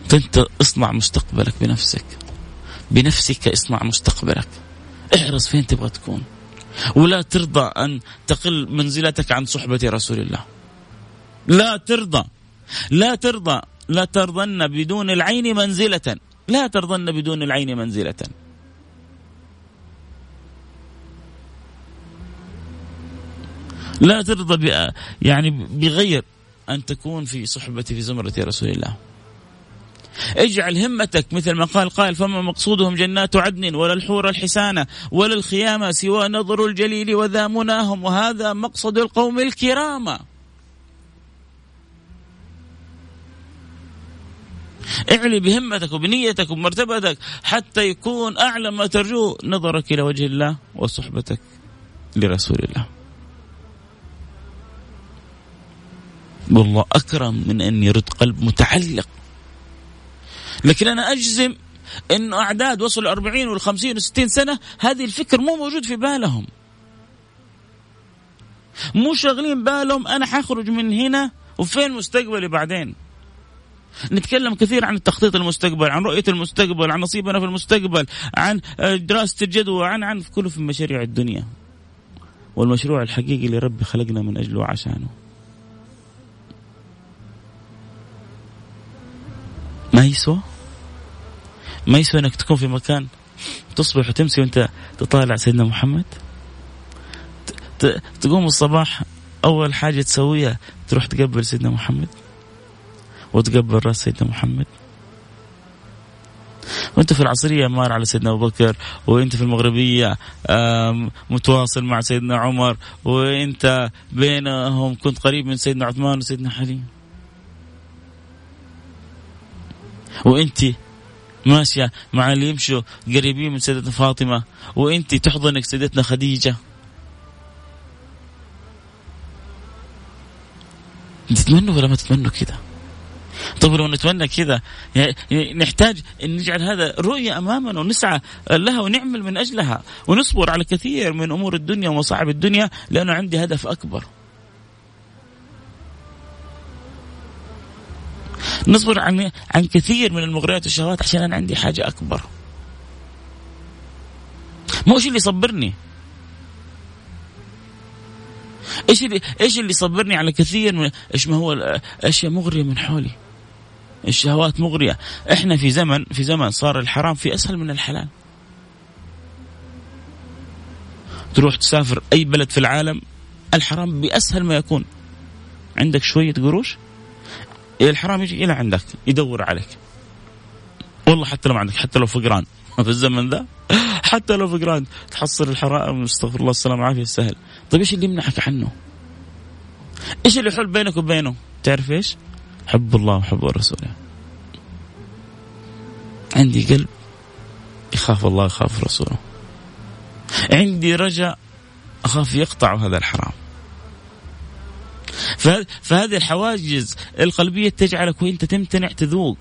فأنت اصنع مستقبلك بنفسك. بنفسك اصنع مستقبلك. احرص فين تبغى تكون. ولا ترضى أن تقل منزلتك عن صحبة رسول الله. لا ترضى. لا ترضى. لا ترضن بدون العين منزلة. لا ترضن بدون العين منزلة. لا ترضى يعني بغير أن تكون في صحبة في زمرة رسول الله. اجعل همتك مثل ما قال قائل فما مقصودهم جنات عدن ولا الحور الحسانة ولا الخيامة سوى نظر الجليل وذا مناهم وهذا مقصد القوم الكرامة اعلي بهمتك وبنيتك وبمرتبتك حتى يكون أعلى ما ترجوه نظرك إلى وجه الله وصحبتك لرسول الله. والله أكرم من أن يرد قلب متعلق. لكن أنا أجزم أنه أعداد وصلوا 40 وال50 و60 سنة هذه الفكر مو موجود في بالهم. مو شاغلين بالهم أنا حخرج من هنا وفين مستقبلي بعدين. نتكلم كثير عن التخطيط المستقبل عن رؤية المستقبل عن نصيبنا في المستقبل عن آه، دراسة الجدوى عن عن كله في مشاريع الدنيا. والمشروع الحقيقي اللي ربي خلقنا من أجله وعشانه. ما يسوى ما يسوى إنك تكون في مكان تصبح وتمسي وأنت تطالع سيدنا محمد؟ تقوم الصباح أول حاجة تسويها تروح تقبل سيدنا محمد؟ وتقبل راس سيدنا محمد؟ وأنت في العصرية مار على سيدنا أبو بكر وأنت في المغربية متواصل مع سيدنا عمر وأنت بينهم كنت قريب من سيدنا عثمان وسيدنا علي وأنت ماشية مع اللي يمشوا قريبين من سيدتنا فاطمة وأنت تحضنك سيدتنا خديجة تتمنوا ولا ما تتمنوا كذا طيب لو نتمنى كذا يعني نحتاج أن نجعل هذا رؤية أمامنا ونسعى لها ونعمل من أجلها ونصبر على كثير من أمور الدنيا ومصاعب الدنيا لأنه عندي هدف أكبر. نصبر عن عن كثير من المغريات والشهوات عشان أنا عندي حاجة أكبر. ما هو اللي يصبرني؟ إيش اللي إيش اللي يصبرني على كثير من إيش ما هو أشياء مغرية من حولي. الشهوات مغرية. إحنا في زمن في زمن صار الحرام في أسهل من الحلال. تروح تسافر أي بلد في العالم الحرام بأسهل ما يكون. عندك شوية قروش؟ الحرام يجي إلى عندك يدور عليك. والله حتى لو ما عندك حتى لو فقران في الزمن ذا حتى لو فقران تحصل الحرام استغفر الله السلامة والعافية سهل. طيب إيش اللي يمنعك عنه؟ إيش اللي يحول بينك وبينه؟ تعرف إيش؟ حب الله وحب رسوله عندي قلب يخاف الله يخاف رسوله. عندي رجاء أخاف يقطع هذا الحرام. فهذه الحواجز القلبية تجعلك وإنت تمتنع تذوق.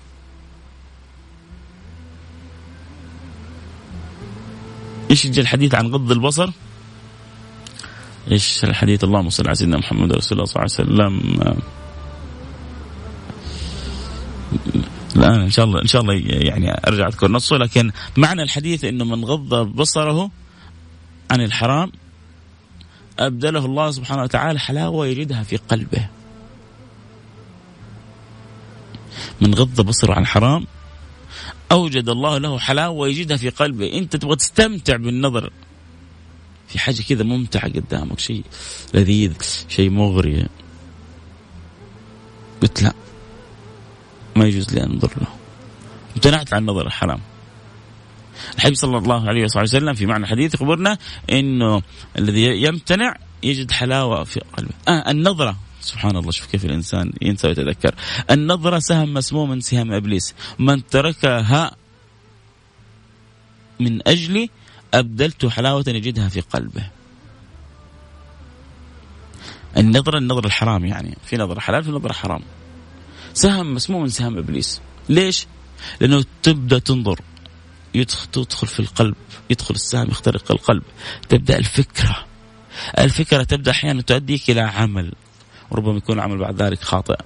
إيش الحديث عن غض البصر؟ إيش الحديث؟ اللهم صل على سيدنا محمد رسول الله صلى الله عليه وسلم. الآن إن شاء الله إن شاء الله يعني أرجع أذكر نصه لكن معنى الحديث إنه من غض بصره عن الحرام أبدله الله سبحانه وتعالى حلاوة يجدها في قلبه. من غض بصره عن الحرام أوجد الله له حلاوة يجدها في قلبه، إنت تبغى تستمتع بالنظر في حاجة كذا ممتعة قدامك، شيء لذيذ، شيء مغري. قلت لا ما يجوز لي أنظر له. امتنعت عن نظر الحرام. الحبيب صلى الله عليه وسلم في معنى الحديث يخبرنا إنه الذي يمتنع يجد حلاوة في قلبه. آه النظرة. سبحان الله شوف كيف الإنسان ينسى ويتذكر. النظرة سهم مسموم من سهام إبليس. من تركها من اجلي أبدلت حلاوة يجدها في قلبه. النظرة النظرة الحرام يعني. في نظرة حلال في نظرة حرام. سهم مسموم من سهام إبليس. ليش؟ لأنه تبدأ تنظر. تدخل في القلب يدخل السهم يخترق القلب. تبدأ الفكرة. الفكرة تبدأ أحيانا تؤديك إلى عمل. وربما يكون العمل بعد ذلك خاطئ.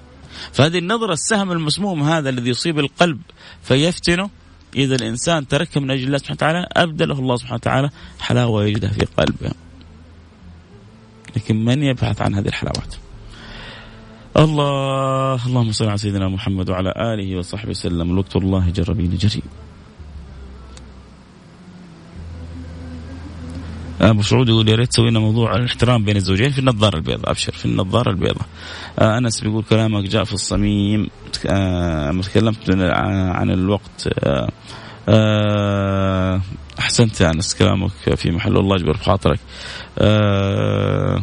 فهذه النظرة السهم المسموم هذا الذي يصيب القلب فيفتنه. إذا الإنسان تركه من أجل الله سبحانه وتعالى أبدله الله سبحانه وتعالى حلاوة يجدها في قلبه. لكن من يبحث عن هذه الحلاوات؟ الله اللهم صل على سيدنا محمد وعلى آله وصحبه وسلم. الوقت والله جربين جريب. أبو سعود يقول يا ريت سوينا موضوع الاحترام بين الزوجين في النظارة البيضاء. أبشر في النظارة البيضاء. آه أنس بيقول كلامك جاء في الصميم. آه تكلمت عن الوقت. آه أحسنت يا أنس كلامك في محل. الله يجبر بخاطرك. آه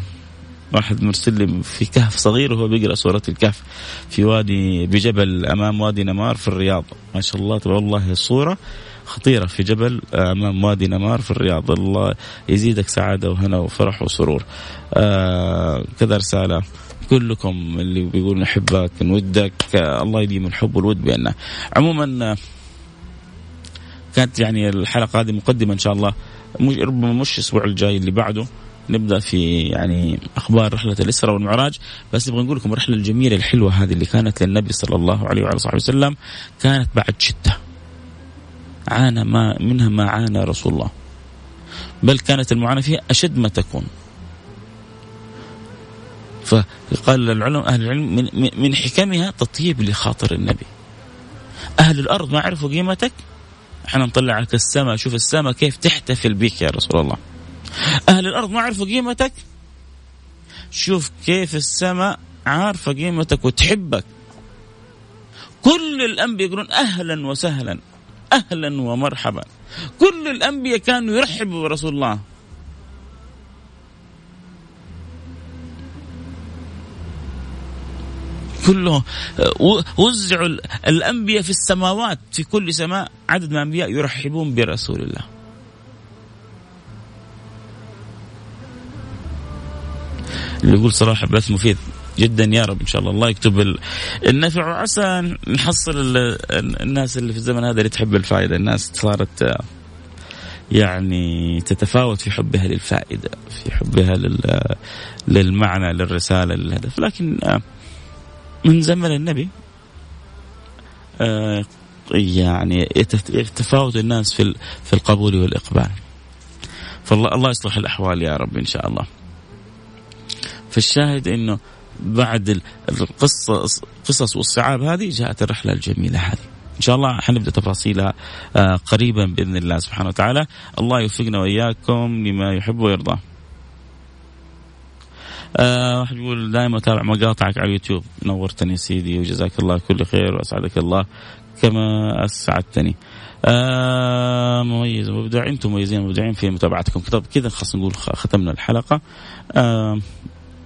واحد مرسل لي في كهف صغير وهو بيقرأ سورة الكهف في وادي بجبل أمام وادي نمار في الرياض. ما شاء الله تبارك الله الصورة خطيرة في جبل أمام وادي نمار في الرياض. الله يزيدك سعادة وهنا وفرح وسرور. آه كذا رسالة. كلكم اللي بيقول نحبك نودك آه الله يديم الحب والود بيننا. عموما آه كانت يعني الحلقة هذه مقدمة إن شاء الله. ربما مش الأسبوع الجاي اللي بعده. نبدأ في يعني أخبار رحلة الإسراء والمعراج. بس نبغى نقول لكم الرحلة الجميلة الحلوة هذه اللي كانت للنبي صلى الله عليه وعلى صحبه وسلم كانت بعد شدة. عانى ما منها ما عانى رسول الله. بل كانت المعاناة فيها أشد ما تكون. فقال العلماء أهل العلم من, من حكمها تطيب لخاطر النبي. أهل الأرض ما عرفوا قيمتك؟ أحنا نطلع لك السماء شوف السماء كيف تحتفل بك يا رسول الله. أهل الأرض ما عرفوا قيمتك؟ شوف كيف السماء عارفة قيمتك وتحبك. كل الأنبياء يقولون أهلا وسهلا. أهلا ومرحبا. كل الأنبياء كانوا يرحبوا برسول الله. كله وزعوا الأنبياء في السماوات في كل سماء عدد من الأنبياء يرحبون برسول الله. اللي يقول صراحة بث مفيد. جدا يا رب إن شاء الله. الله يكتب النفع وعسى نحصل الناس اللي في الزمن هذا اللي تحب الفائدة. الناس صارت يعني تتفاوت في حبها للفائدة في حبها للمعنى للرسالة للهدف. لكن من زمن النبي يعني يتفاوت الناس في في القبول والإقبال. فالله الله يصلح الأحوال يا رب إن شاء الله. فالشاهد إنه بعد القصة قصص والصعاب هذه جاءت الرحلة الجميلة هذه. إن شاء الله حنبدا تفاصيلها آه، قريبا بإذن الله سبحانه وتعالى. الله يوفقنا وإياكم لما يحب ويرضى. آه واحد يقول دائما أتابع مقاطعك على اليوتيوب. نورتني يا سيدي وجزاك الله كل خير وأسعدك الله كما أسعدتني. آه مميز مبدع أنتم مميزين مبدعين في متابعتكم. كذا خلاص نقول ختمنا الحلقة. آه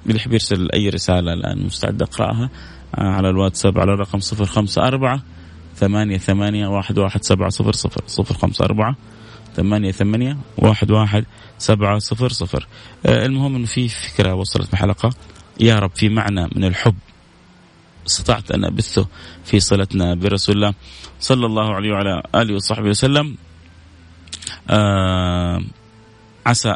اللي يحب يرسل أي رسالة الآن مستعد أقرأها. آه، على الواتساب على الرقم صفر خمسة أربعة ثمانية ثمانية واحد واحد سبعة صفر صفر. صفر خمسة أربعة ثمانية ثمانية واحد واحد سبعة صفر صفر. آه، المهم أنه في فكرة وصلت بحلقة يا رب في معنى من الحب. استطعت أن أبثه في صلتنا برسول الله صلى الله عليه وعلى آله وصحبه وسلم. آه عسى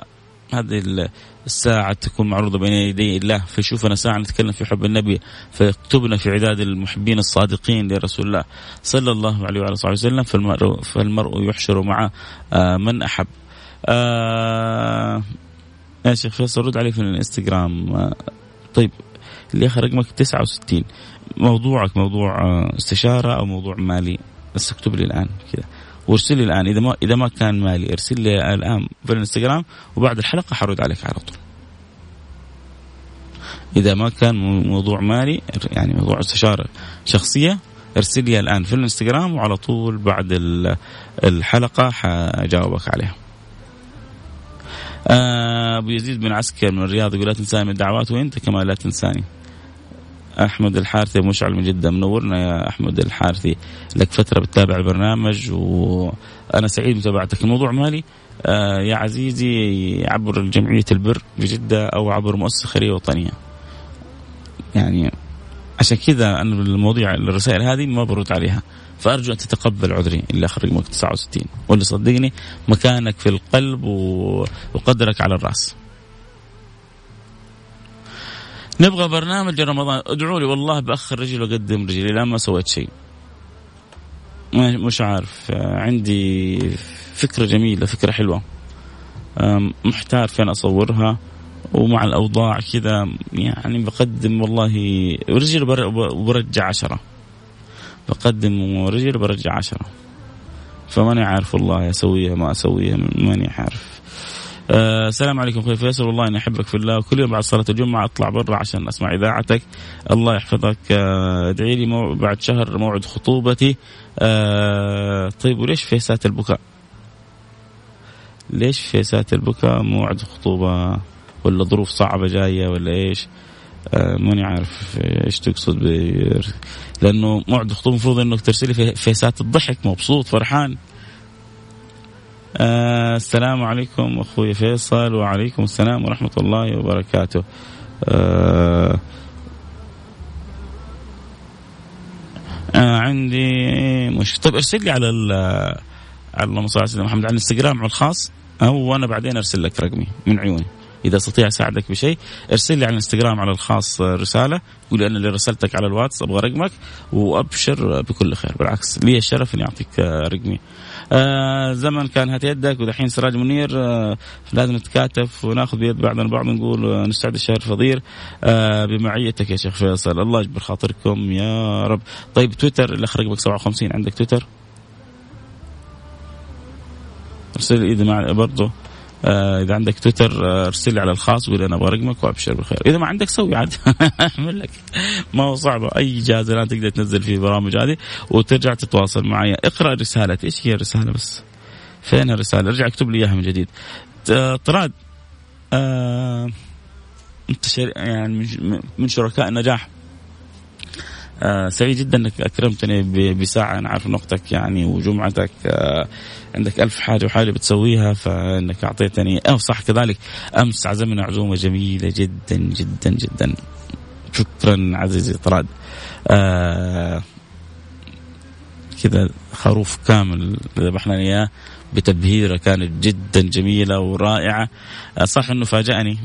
هذه الساعة تكون معروضة بين يدي الله. فيشوفنا ساعة نتكلم في حب النبي فيكتبنا في عداد المحبين الصادقين لرسول الله صلى الله عليه وعلى صحبه وسلم فالمرء, فالمرء يحشر مع آه من أحب. آه يا شيخ فيصل رد علي في الانستغرام. آه طيب اللي آخر رقمك 69 موضوعك موضوع آه، استشارة أو موضوع مالي؟ بس اكتب لي الآن كذا. وارسل لي الآن إذا ما إذا ما كان مالي ارسل لي الآن في الانستغرام وبعد الحلقة حرد عليك على طول. إذا ما كان موضوع مالي يعني موضوع استشارة شخصية ارسل لي الآن في الانستغرام وعلى طول بعد الحلقة حجاوبك عليها. آه، أبو يزيد بن عسكر من الرياض يقول لا تنساني من الدعوات وأنت كمان لا تنساني. أحمد الحارثي مشعل من جده منورنا يا أحمد الحارثي. لك فترة بتتابع البرنامج وأنا سعيد متابعتك الموضوع مالي آه يا عزيزي عبر جمعية البر بجده أو عبر مؤسسة خيرية وطنية. يعني عشان كذا أنا المواضيع الرسائل هذه ما برد عليها. فأرجو أن تتقبل عذري اللي آخر رقمك 69 واللي صدقني مكانك في القلب وقدرك على الرأس. نبغى برنامج رمضان. ادعوا لي والله بأخر رجلي وأقدم رجلي لا ما سويت شيء. مش عارف. عندي فكرة جميلة فكرة حلوة. محتار فين أصورها. ومع الأوضاع كذا يعني بقدم والله رجل وبرجع عشرة. بقدم رجل وبرجع عشرة. فماني عارف والله أسويها ما أسويها ماني عارف. آه السلام عليكم أخوي فيصل. والله اني أحبك في الله. وكل يوم بعد صلاة الجمعة أطلع برا عشان أسمع إذاعتك. الله يحفظك. آه ادعي لي بعد شهر موعد خطوبتي. آه طيب وليش فيسات البكاء؟ ليش فيسات البكاء موعد خطوبة؟ ولا ظروف صعبة جاية ولا إيش؟ ماني عارف إيش تقصد لأنه موعد الخطوبة المفروض إنك ترسلي فيسات الضحك. مبسوط فرحان. آه السلام عليكم أخوي فيصل وعليكم السلام ورحمة الله وبركاته. آه آه عندي مش طيب ارسل لي على على اللهم صل على سيدنا محمد على الانستغرام على الخاص أو أنا بعدين أرسل لك رقمي من عيوني. إذا أستطيع أساعدك بشيء ارسل لي على الانستغرام على الخاص رسالة قول أنا اللي رسلتك على الواتس أبغى رقمك وأبشر بكل خير بالعكس لي الشرف إني أعطيك رقمي آه زمن كان هات يدك ودحين سراج منير آه لازم نتكاتف وناخذ بيد بعضنا البعض نقول آه نستعد الشهر الفضيل بمعيتك يا شيخ فيصل. الله يجبر خاطركم يا رب. طيب تويتر الاخ رقمك 57 عندك تويتر؟ ارسل اذا مع برضه إذا عندك تويتر آه أرسل لي على الخاص وقول أنا أبغى رقمك وأبشر بالخير. إذا ما عندك سوي عاد. أعمل لك. ما هو صعب. أي جهاز الآن تقدر تنزل فيه برامج هذه وترجع تتواصل معي. اقرأ رساله إيش هي الرسالة بس؟ فين الرسالة؟ ارجع اكتب لي إياها من جديد. طراد آه أنت يعني من شركاء النجاح. آه سعيد جدا إنك أكرمتني بساعة. أنا عارف نقطك يعني وجمعتك. آه عندك ألف حاجة وحاجة بتسويها فإنك أعطيتني أو صح كذلك. أمس عزمنا عزومة جميلة جدا جدا جدا. شكرا عزيزي طراد. آه كذا خروف كامل ذبحنا إياه بتبهيره كانت جدا جميلة ورائعة. آه صح إنه فاجأني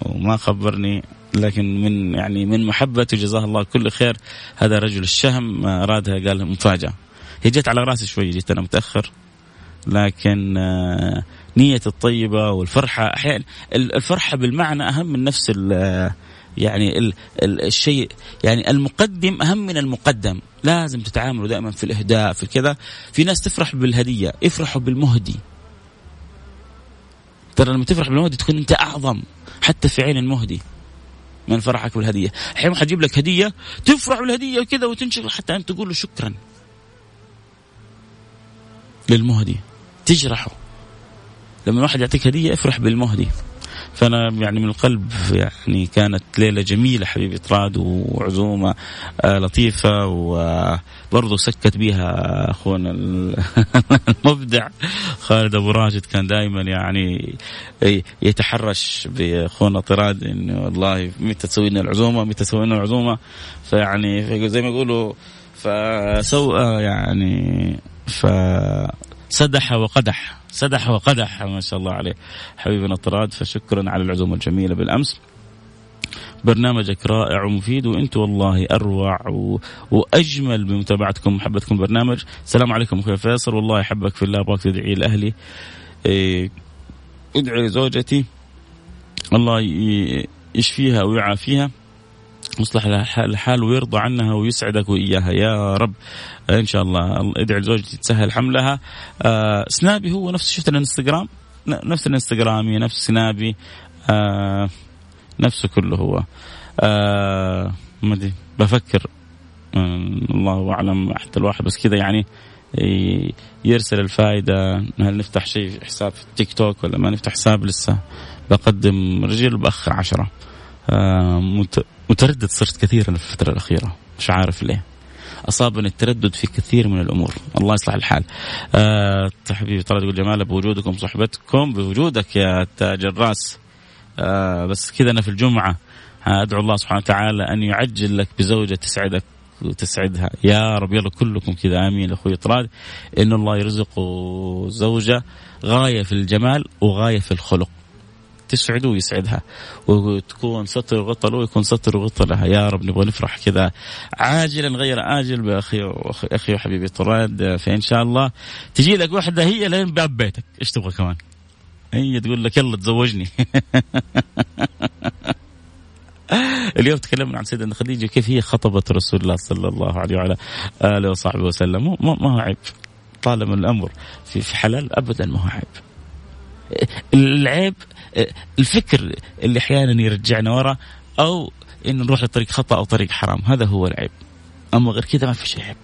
وما خبرني لكن من يعني من محبته جزاه الله كل خير. هذا رجل الشهم ارادها قال مفاجأة. هي جت على راسي شوي جيت أنا متأخر. لكن آه، نية الطيبة والفرحة. أحيانا الفرحة بالمعنى أهم من نفس يعني ال الشيء يعني المقدم أهم من المقدم. لازم تتعاملوا دائما في الإهداء في كذا. في ناس تفرح بالهدية افرحوا بالمهدي. ترى لما تفرح بالمهدي تكون أنت أعظم حتى في عين المهدي من فرحك بالهدية. أحيانا حجيب لك هدية تفرح بالهدية وكذا وتنشغل حتى أنت تقول له شكرا للمهدي. تجرحه. لما الواحد يعطيك هدية افرح بالمهدي. فأنا يعني من القلب يعني كانت ليلة جميلة حبيبي طراد وعزومة آه، لطيفة وبرضه سكت بها أخونا المبدع خالد أبو راشد كان دائما يعني يتحرش بأخونا طراد انه والله متى تسوي لنا العزومة متى تسوي لنا العزومة. فيعني زي ما يقولوا فسوء يعني ف سدح وقدح سدح وقدح ما شاء الله عليه. حبيبنا طراد فشكرا على العزومة الجميلة بالأمس. برنامجك رائع ومفيد وانت والله أروع و... وأجمل بمتابعتكم ومحبتكم برنامج. السلام عليكم أخوي فيصل والله أحبك في الله أبغاك تدعي لأهلي. إيه... ادعي لزوجتي الله يشفيها ويعافيها. يصلح الحال ويرضى عنها ويسعدك وإياها. يا رب إن شاء الله. ادعي لزوجتي تسهل حملها. آه سنابي هو نفس شفت الانستغرام؟ نفس الانستغرامي نفس سنابي. آه نفسه كله هو. آه ما أدري بفكر. آه الله أعلم حتى الواحد بس كذا يعني يرسل الفائدة هل نفتح شيء حساب في التيك توك ولا ما نفتح؟ حساب لسه. بقدم رجل وبأخر عشرة. آه متردد صرت كثيرا في الفترة الأخيرة. مش عارف ليه. أصابني التردد في كثير من الأمور. الله يصلح الحال. أه حبيبي طلعت يقول جمال بوجودكم صحبتكم بوجودك يا تاج الرأس. أه بس كذا أنا في الجمعة أدعو الله سبحانه وتعالى أن يعجل لك بزوجة تسعدك وتسعدها يا رب يلا كلكم كذا. آمين. أخوي طراد إن الله يرزقه زوجة غاية في الجمال وغاية في الخلق. تسعده ويسعدها. وتكون ستر وغطى له ويكون ستر وغطى لها يا رب نبغى نفرح كذا. عاجلا غير أجل بأخي أخي وحبيبي طراد. فإن شاء الله تجي لك واحدة هي لين باب بيتك. إيش تبغى كمان؟ هي تقول لك يلا تزوجني. اليوم تكلمنا عن سيدنا خديجة كيف هي خطبت رسول الله صلى الله عليه وعلى آله وصحبه وسلم. ما هو عيب. طالما الأمر في حلال ابدا ما هو عيب. العيب الفكر اللي أحيانا يرجعنا ورا أو انه نروح لطريق خطأ أو طريق حرام. هذا هو العيب. أما غير كذا ما في شيء عيب.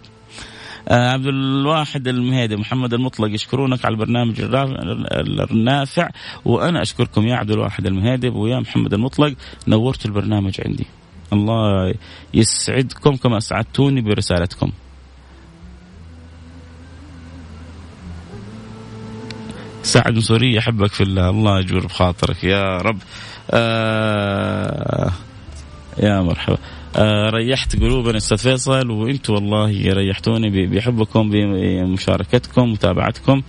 آه عبد الواحد المهيدي محمد المطلق يشكرونك على البرنامج النافع وأنا أشكركم يا عبد الواحد المهيدي ويا محمد المطلق. نورت البرنامج عندي. الله يسعدكم كما اسعدتوني برسالتكم. سعد من سوريا أحبك في الله. الله يجبر بخاطرك. يا رب. آه يا مرحبا. آه ريحت قلوبنا أستاذ فيصل وأنتم والله ريحتوني بحبكم بمشاركتكم متابعتكم.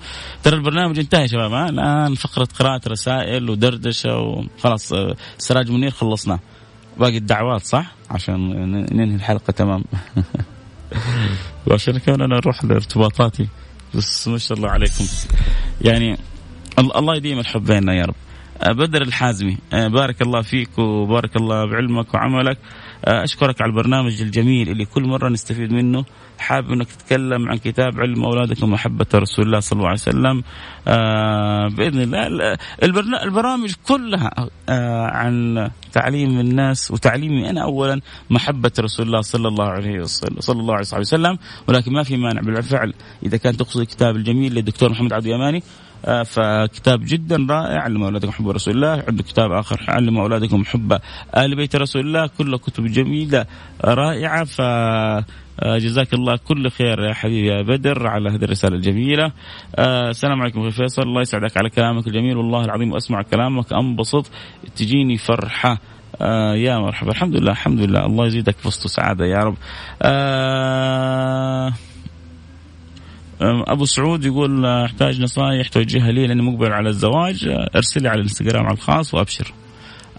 ترى البرنامج انتهى يا شباب الآن فقرة قراءة رسائل ودردشة وخلاص آه، سراج منير خلصنا. باقي الدعوات صح؟ عشان ننهي الحلقة تمام. وعشان كمان أنا أروح لارتباطاتي بس ما شاء الله عليكم. يعني الله يديم الحب بيننا يا رب. آه، بدر الحازمي. آه، بارك الله فيك وبارك الله بعلمك وعملك. آه، أشكرك على البرنامج الجميل اللي كل مرة نستفيد منه. حابب إنك تتكلم عن كتاب علم أولادك ومحبة رسول الله صلى الله عليه وسلم. بإذن الله البرامج كلها عن تعليم الناس وتعليمي أنا اولا محبة رسول الله صلى الله عليه وسلم صلى الله عليه وسلم. ولكن ما في مانع بالفعل إذا كان تقصد الكتاب الجميل للدكتور محمد عبد اليماني. فكتاب جدا رائع. علم أولادكم حب رسول الله. عنده كتاب آخر. علم أولادكم حب آل بيت رسول الله. كله كتب جميلة رائعة. ف آه، جزاك الله كل خير يا حبيبي يا بدر على هذه الرسالة الجميلة. آه السلام عليكم أخي فيصل. الله يسعدك على كلامك الجميل. والله العظيم أسمع كلامك. أنبسط. تجيني فرحة. آه يا مرحبا. الحمد لله الحمد لله. الله يزيدك فسط سعاده يا رب. آه أبو سعود يقول أحتاج نصائح توجهها لي لأني مقبل على الزواج. ارسل لي على الانستغرام على الخاص وأبشر.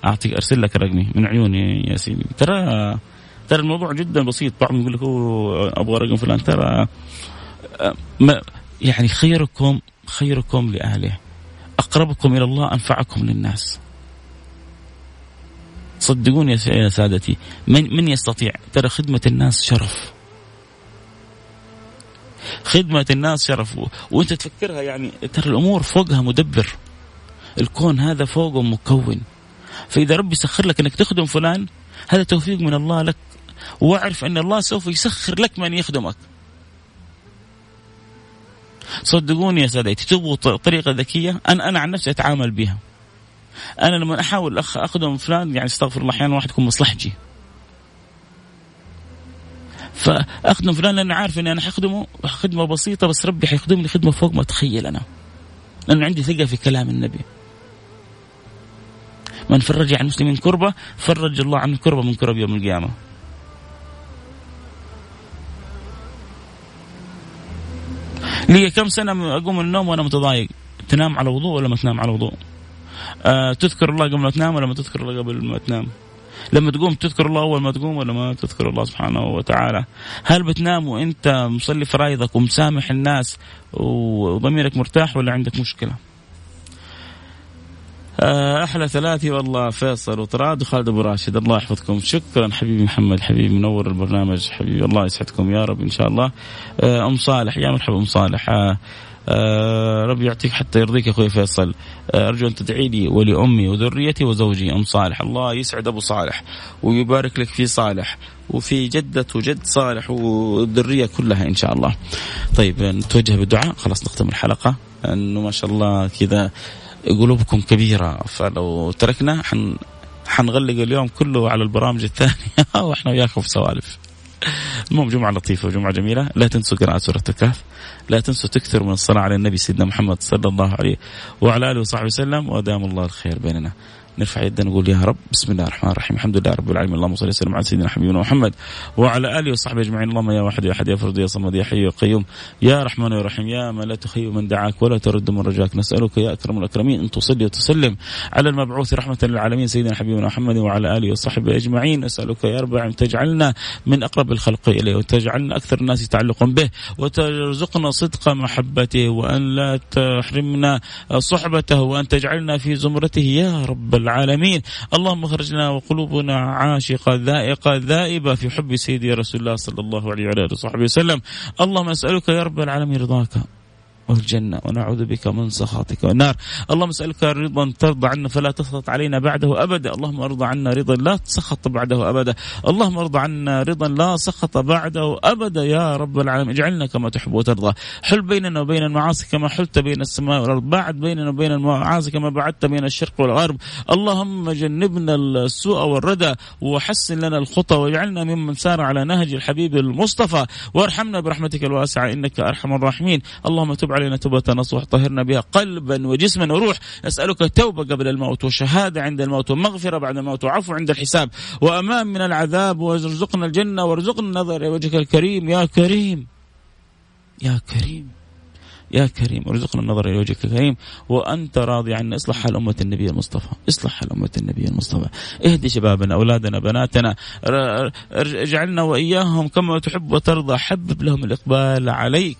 اعطيك ارسل لك رقمي من عيوني يا سيدي ترى ترى الموضوع جدا بسيط. بعضهم يقول لك أبغى رقم فلان. ترى ما يعني خيركم خيركم لأهله. أقربكم إلى الله أنفعكم للناس. صدقوني يا سادتي من من يستطيع؟ ترى خدمة الناس شرف. خدمة الناس شرف وأنت تفكرها يعني ترى الأمور فوقها مدبر. الكون هذا فوقه مكون. فإذا ربي سخر لك إنك تخدم فلان هذا توفيق من الله لك. واعرف أن الله سوف يسخر لك من يخدمك. صدقوني يا سادتي تبغوا طريقة ذكية؟ أنا أنا عن نفسي أتعامل بها. أنا لما أحاول أخدم فلان يعني استغفر الله أحيانا واحد يكون مصلحجي. فأخدم فلان لاني عارف إني أنا حخدمه خدمة بسيطة بس ربي حيخدمني خدمة فوق ما اتخيل أنا. لأنه عندي ثقة في كلام النبي. من فرج عن مسلم كربة فرج الله عنه كربة من كرب يوم القيامة. لي كم سنة أقوم من النوم وأنا متضايق. تنام على وضوء ولا ما تنام على وضوء؟ آه تذكر الله قبل ما تنام ولا ما تذكر الله قبل ما تنام؟ لما تقوم تذكر الله أول ما تقوم ولا ما تذكر الله سبحانه وتعالى؟ هل بتنام وأنت مصلي فرايضك ومسامح الناس وضميرك مرتاح ولا عندك مشكلة؟ آه، أحلى ثلاثي والله فيصل وطراد وخالد أبو راشد. الله يحفظكم. شكرا حبيبي محمد حبيبي منور البرنامج حبيبي الله يسعدكم. يا رب إن شاء الله. آه، أم صالح. يا مرحبا أم صالح. آه، آه ربي يعطيك حتى يرضيك يا أخوي فيصل. آه أرجو أن تدعي لي ولأمي وذريتي وزوجي أم صالح. الله يسعد أبو صالح ويبارك لك في صالح وفي جدة وجد صالح والذرية كلها إن شاء الله. طيب نتوجه بالدعاء. خلاص نختم الحلقة. أنه ما شاء الله كذا قلوبكم كبيرة. فلو تركنا حن حنغلق اليوم كله على البرامج الثانية وإحنا وياكم في سوالف. المهم جمعة لطيفة وجمعة جميلة. لا تنسوا قراءة سورة الكهف. لا تنسوا تكثروا من الصلاة على النبي سيدنا محمد صلى الله عليه وعلى آله وصحبه وسلم. ودام الله الخير بيننا. نرفع يدنا نقول يا رب بسم الله الرحمن الرحيم. الحمد لله رب العالمين. اللهم صل وسلم على سيدنا حبيبنا محمد وعلى آله وصحبه أجمعين. اللهم يا واحد يا أحد يا فرد يا صمد يا حي يا قيوم. يا رحمن يا رحيم. يا من لا تخيب من دعاك ولا ترد من رجاك. نسألك يا أكرم الأكرمين أن تصلي وتسلم على المبعوث رحمة للعالمين. سيدنا حبيبنا محمد وعلى آله وصحبه أجمعين. نسألك يا رب أن تجعلنا من أقرب الخلق إليه وتجعلنا أكثر الناس تعلقا به وترزقنا صدق محبته وأن لا تحرمنا صحبته وأن تجعلنا في زمرته. يا رب العالمين. اللهم اخرجنا وقلوبنا عاشقة ذائقة ذائبة في حب سيدي رسول الله صلى الله عليه وعلى آله وصحبه وسلم. اللهم أسألك يا رب العالمين رضاك. والجنة ونعوذ بك من سخطك والنار. اللهم اسألك رضا ترضى عنا فلا تسخط علينا بعده أبدا. اللهم ارضى عنا رضا لا تسخط بعده أبدا. اللهم ارضى عنا رضا لا سخط بعده أبدا يا رب العالمين. اجعلنا كما تحب وترضى. حل بيننا وبين المعاصي كما حلت بين السماء والأرض. بعد بيننا وبين المعاصي كما بعدت بين الشرق والغرب. اللهم جنبنا السوء والردى وحسن لنا الخطى واجعلنا ممن سار على نهج الحبيب المصطفى. وارحمنا برحمتك الواسعة إنك أرحم الراحمين. اللهم تب علينا توبة نصوح طهرنا بها قلبا وجسما وروح. نسألك توبة قبل الموت وشهادة عند الموت ومغفرة بعد الموت وعفو عند الحساب. وأمان من العذاب وارزقنا الجنة وارزقنا النظر. إلى وجهك الكريم يا كريم يا كريم يا كريم. ارزقنا النظر إلى وجهك الكريم. وأنت راضي عنا. اصلح حال أمة النبي المصطفى. اصلح حال أمة النبي المصطفى. اهدي شبابنا أولادنا بناتنا. اجعلنا وإياهم كما تحب وترضى. حبب لهم الإقبال عليك.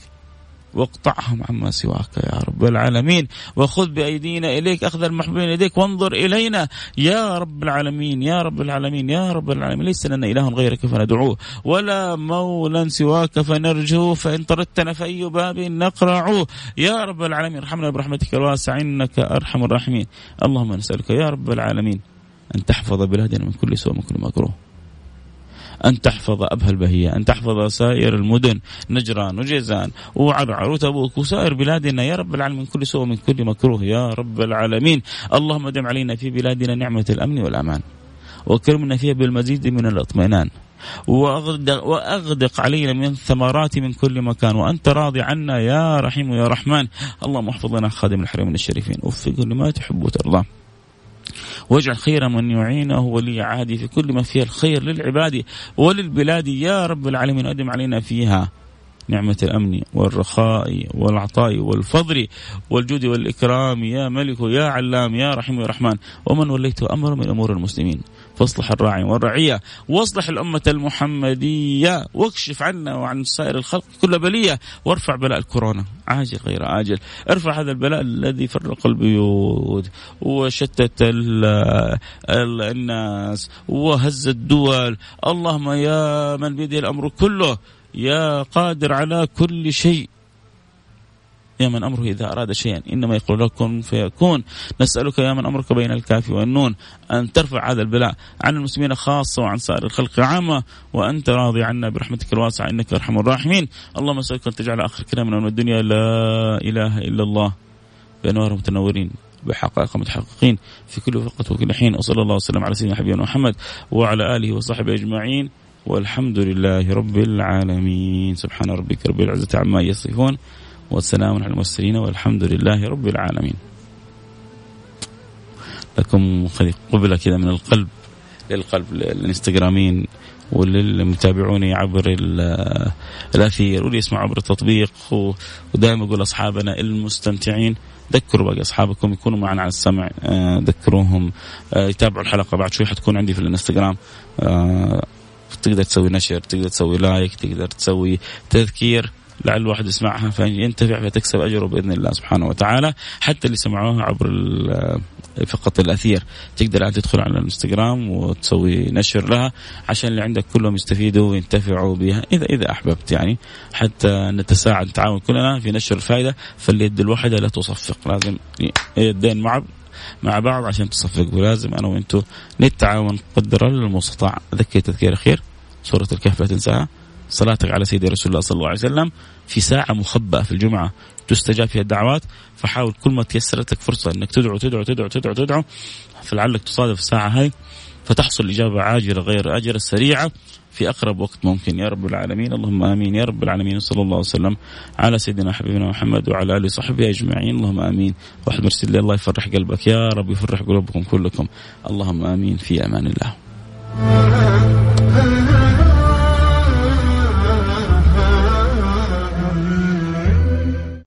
واقطعهم عما سواك يا رب العالمين. وخذ بأيدينا إليك أخذ المحبوبين إليك وانظر إلينا يا رب العالمين يا رب العالمين يا رب العالمين. ليس لنا إله غيرك فندعوه ولا مولا سواك فنرجوه فإن طردتنا فأي باب نقرعه. يا رب العالمين ارحمنا برحمتك الواسعة إنك أرحم الراحمين. اللهم نسألك يا رب العالمين أن تحفظ بلادنا من كل سوء ومن كل مكروه. أن تحفظ أبها البهية أن تحفظ سائر المدن نجران وجيزان وعرعر وتبوك وسائر بلادنا. يا رب العالمين من كل سوء من كل مكروه. يا رب العالمين. اللهم دم علينا في بلادنا نعمة الأمن والأمان. واكرمنا فيها بالمزيد من الاطمئنان. وأغدق, وأغدق علينا من الثمرات من كل مكان. وأنت راضي عنا يا رحيم يا رحمن. اللهم احفظ لنا خادم الحرمين الشريفين. وفقه لما تحب وترضى. واجعل خير من يعينه ولي عهدي في كل ما فيه الخير للعباد وللبلاد. يا رب العالمين أدم علينا فيها نعمة الأمن والرخاء والعطاء والفضل والجود والإكرام. يا ملك يا علام يا رحيم يا رحمن. ومن وليت أمر من أمور المسلمين. فاصلح الراعي والرعية واصلح الأمة المحمدية واكشف عنا وعن سائر الخلق كل بلية وارفع بلاء الكورونا. عاجل غير عاجل. ارفع هذا البلاء الذي فرق البيوت وشتت ال ال الناس وهز الدول. اللهم يا من بيده الأمر كله يا قادر على كل شيء. يا من أمره إذا أراد شيئا. إنما يقول لكم فيكون. نسألك يا من أمرك بين الكاف والنون أن ترفع هذا البلاء عن المسلمين خاصة وعن سائر الخلق عامة وانت راضي عنا برحمتك الواسعة إنك أرحم الراحمين. اللهم أسألك أن تجعل آخر كلامنا من الدنيا لا إله إلا الله. بانوار متنورين بحقائق متحققين في كل وقت وكل حين. وصلى الله وسلم على سيدنا حبيبنا محمد وعلى آله وصحبه أجمعين. والحمد لله رب العالمين. سبحان ربك رب العزة عما يصفون. والسلام على المرسلين والحمد لله رب العالمين. لكم قبلة كذا من القلب للقلب للانستغرامين وللمتابعوني عبر الاثير واللي يسمع عبر التطبيق ودائما أقول أصحابنا المستمتعين ذكروا باقي أصحابكم يكونوا معنا على السمع آه، ذكروهم آه، يتابعوا الحلقة بعد شوي حتكون عندي في الانستغرام آه، تقدر تسوي نشر تقدر تسوي لايك تقدر تسوي تذكير لعل الواحد يسمعها فينتفع فتكسب أجره بإذن الله سبحانه وتعالى. حتى اللي سمعوها عبر فقط الأثير تقدر انت تدخل على الإنستغرام وتسوي نشر لها عشان اللي عندك كلهم يستفيدوا وينتفعوا بها اذا إذا أحببت يعني. حتى نتساعد نتعاون كلنا في نشر الفائدة فاليد الواحدة لا تصفق لازم يدين مع مع بعض عشان تصفق ولازم أنا وأنتم نتعاون قدر المستطاع. أذكر تذكير خير سورة الكهف لا تنساها. صلاتك على سيدي رسول الله صلى الله عليه وسلم في ساعة مخبأة في الجمعة تستجاب فيها الدعوات فحاول كل ما تيسرت لك فرصة إنك تدعو تدعو تدعو تدعو تدعو فلعلك تصادف الساعة هاي فتحصل إجابة عاجلة غير آجلة سريعة في أقرب وقت ممكن. يا رب العالمين اللهم آمين. يا رب العالمين صلى الله وسلم على سيدنا حبيبنا محمد وعلى آله وصحبه أجمعين. اللهم آمين. واحد مرسل الله يفرح قلبك. يا رب يفرح قلوبكم كلكم. اللهم آمين. في أمان الله.